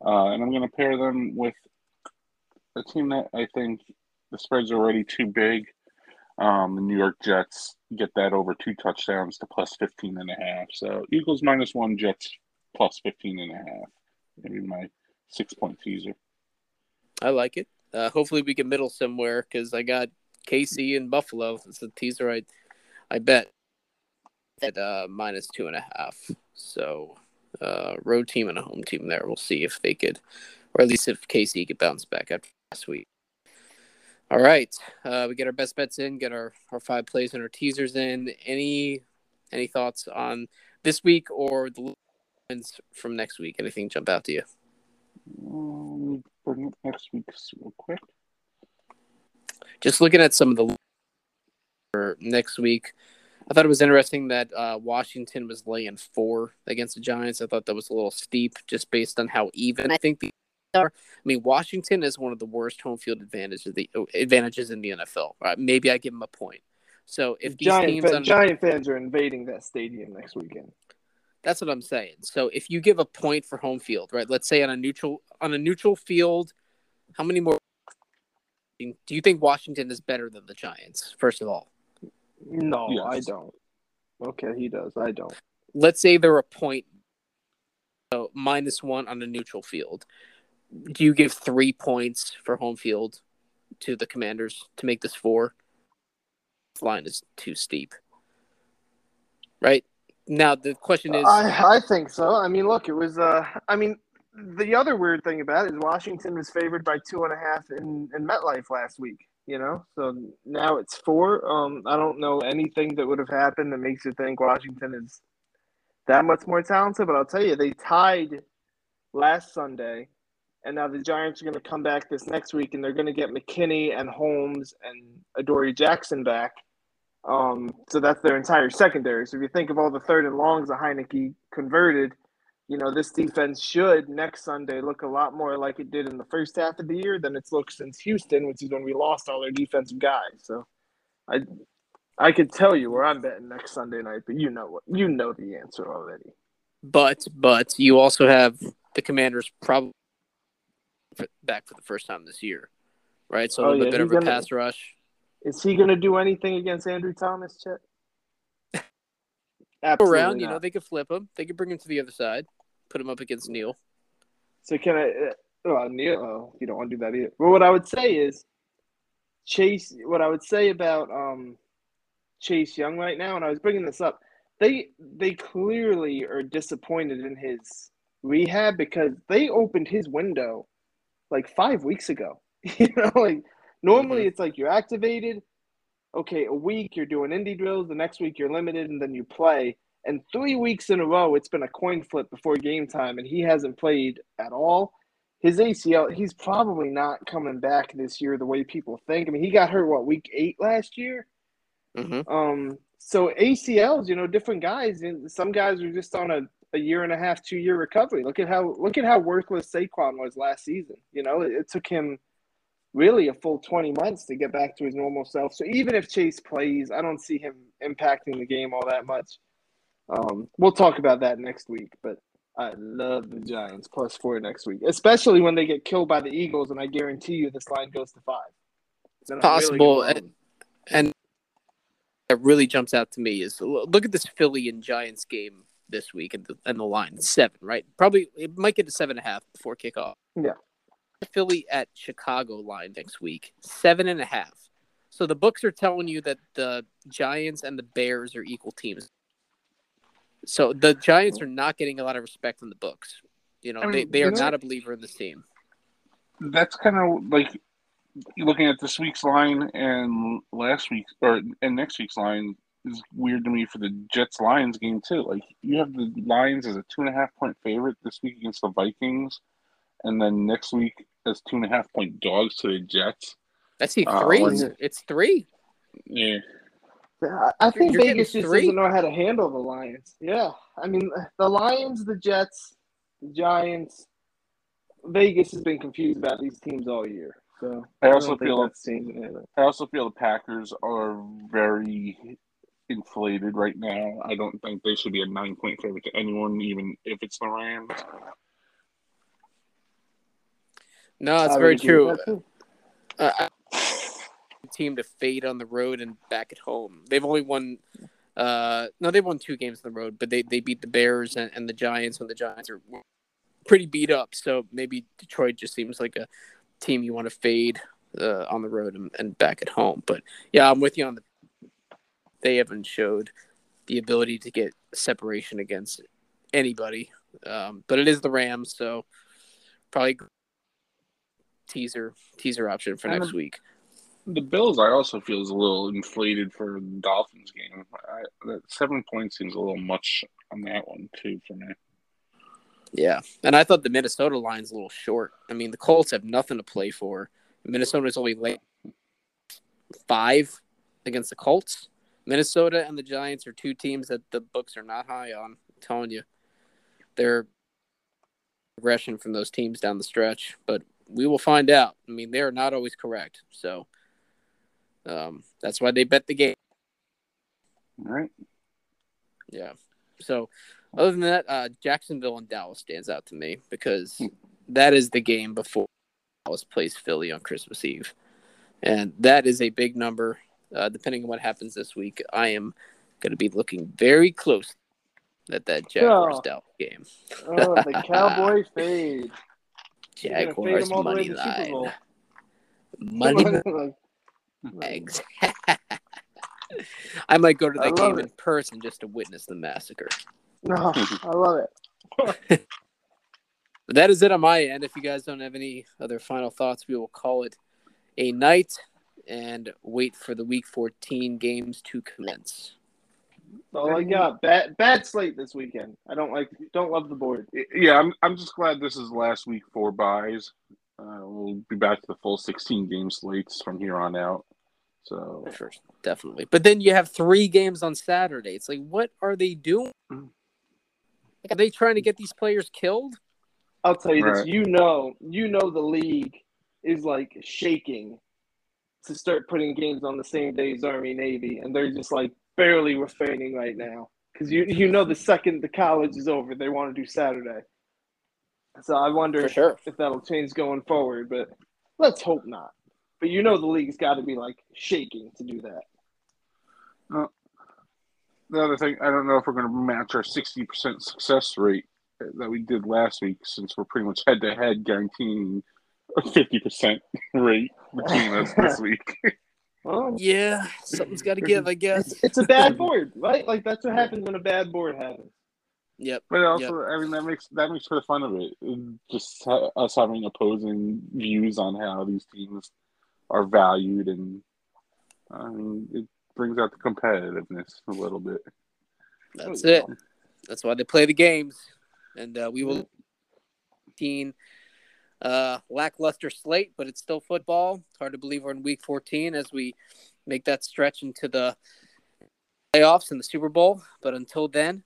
uh, and I'm going to pair them with a team that I think the spread's already too big. Um, the New York Jets get that over two touchdowns to plus 15 and a half. So Eagles minus one, Jets plus 15 and a half. Maybe my six point teaser. I like it. Uh, hopefully we can middle somewhere because I got KC and Buffalo. It's a teaser I, I bet at uh, minus two and a half. So uh, road team and a home team there. We'll see if they could, or at least if KC could bounce back after last week. All right, uh, we get our best bets in, get our, our five plays and our teasers in. Any any thoughts on this week or the wins from next week? Anything jump out to you? Um, bring up next week real quick. Just looking at some of the for next week, I thought it was interesting that uh, Washington was laying four against the Giants. I thought that was a little steep, just based on how even I think the are. I mean, Washington is one of the worst home field advantages the advantages in the NFL. Right? Maybe I give them a point. So if these Giant, teams, fan, Giant fans are invading that stadium next weekend. That's what I'm saying. So if you give a point for home field, right? Let's say on a neutral on a neutral field, how many more do you think Washington is better than the Giants? First of all, no, yes. I don't. Okay, he does. I don't. Let's say they're a point, so minus one on a neutral field do you give three points for home field to the Commanders to make this four? This line is too steep, right? Now the question is, I, I think so. I mean, look, it was. Uh, I mean, the other weird thing about it is Washington was favored by two and a half in, in MetLife last week. You know, so now it's four. Um, I don't know anything that would have happened that makes you think Washington is that much more talented. But I'll tell you, they tied last Sunday, and now the Giants are going to come back this next week, and they're going to get McKinney and Holmes and Adoree Jackson back. Um, so that's their entire secondary. So if you think of all the third and longs that Heinicke converted, you know, this defense should next Sunday look a lot more like it did in the first half of the year than it's looked since Houston, which is when we lost all our defensive guys. So I I could tell you where I'm betting next Sunday night, but you know what you know the answer already. But but you also have the Commanders probably back for the first time this year, right? So a Oh, little yeah, bit of a gonna- pass rush. Is he going to do anything against Andrew Thomas, Chet? Absolutely around, you know, they could flip him. They could bring him to the other side, put him up against Neal. So can I? Uh, oh, Neal, oh, you don't want to do that either. Well, what I would say is Chase. What I would say about um Chase Young right now, and I was bringing this up, they they clearly are disappointed in his rehab because they opened his window like five weeks ago. you know, like normally Mhm. it's like you're activated. Okay, a week you're doing indie drills. The next week you're limited, and then you play. And three weeks in a row, it's been a coin flip before game time, and he hasn't played at all. His ACL, he's probably not coming back this year the way people think. I mean, he got hurt what week eight last year. hmm Um, so ACLs, you know, different guys, and some guys are just on a, a year and a half, two year recovery. Look at how look at how worthless Saquon was last season. You know, it, it took him really a full twenty months to get back to his normal self. So even if Chase plays, I don't see him impacting the game all that much. Um, we'll talk about that next week, but I love the Giants plus four next week, especially when they get killed by the Eagles, and I guarantee you this line goes to five. Then I'm really Possible, and- And that really jumps out to me is look at this Philly and Giants game this week and the, and the line seven, right? Probably it might get to seven and a half before kickoff. Yeah. Philly at Chicago line next week, seven and a half. So the books are telling you that the Giants and the Bears are equal teams. So the Giants are not getting a lot of respect in the books. You know, I they, mean, they are not a believer in this team. That's kind of like looking at this week's line and last week's or and next week's line is weird to me for the Jets Lions game too. Like you have the Lions as a two and a half point favorite this week against the Vikings, and then next week as two and a half point dogs to the Jets. That's see Uh, three. when- it's three. Yeah, I- I think You're Vegas just three? doesn't know how to handle the Lions. Yeah, I mean the Lions, the Jets, the Giants. Vegas has been confused about these teams all year. So I also feel that's changing anything. I also feel the Packers are very inflated right now. I don't think they should be a nine point favorite to anyone, even if it's the Rams. No, that's I very true. that. Uh, I- team to fade on the road and back at home. They've only won. Uh, no, they won two games on the road, but they, they beat the Bears and, and the Giants when the Giants are pretty beat up. So maybe Detroit just seems like a team you want to fade uh, on the road and, and back at home. But yeah, I'm with you on the. They haven't showed the ability to get separation against anybody, um, but it is the Rams, so probably teaser teaser option for next week. The Bills, I also feel is a little inflated for the Dolphins game. I, that seven points seems a little much on that one too for me. Yeah, and I thought the Minnesota line's a little short. I mean, the Colts have nothing to play for. Minnesota's only late five against the Colts. Minnesota and the Giants are two teams that the books are not high on. I'm telling you, they're progression from those teams down the stretch, but we will find out. I mean, they are not always correct, so um, that's why they bet the game. All right. Yeah. So, other than that, uh, Jacksonville and Dallas stands out to me because that is the game before Dallas plays Philly on Christmas Eve, and that is a big number. Uh, depending on what happens this week, I am going to be looking very close at that Jaguars Dallas game. Oh, the Cowboy fade. You're gonna Jaguars them all the way money to the Super Bowl. line, money Like, bags. I might go to that game it. in person just to witness the massacre. no, I love it. But that is it on my end. If you guys don't have any other final thoughts, we will call it a night and wait for the week 14 games to commence. all I got. Bad bad slate this weekend. I don't like don't love the board. Yeah, I'm I'm just glad this is last week for buys. Uh, we'll be back to the full 16 game slates from here on out. So sure, definitely. But then you have three games on Saturday. It's like, what are they doing? Mm. Like, are they trying to get these players killed? I'll tell you Right. this. You know, you know the league is like shaking to start putting games on the same day as Army Navy, and they're just like barely refraining right now because you you know the second the college is over, they want to do Saturday. So I wonder sure. if that'll change going forward, but let's hope not. But you know the league's got to be like shaking to do that. the other thing, I don't know if we're going to match our 60% success rate that we did last week, since we're pretty much head to head guaranteeing a 50% rate between us this week. Well, Yeah, something's got to give, I guess. it's a bad board, right? Like that's what happens when a bad board happens. Yep. But also, I mean, that makes that makes for the fun of it. Just ha- us having opposing views on how these teams are valued, and I mean, it brings out the competitiveness a little bit. That's it. That's why they play the games, and uh, we will. Teen, uh, lackluster slate, but it's still football. It's hard to believe we're in week 14 as we make that stretch into the playoffs and the Super Bowl. But until then,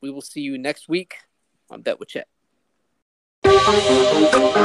we will see you next week on Bet with Chet. Huh.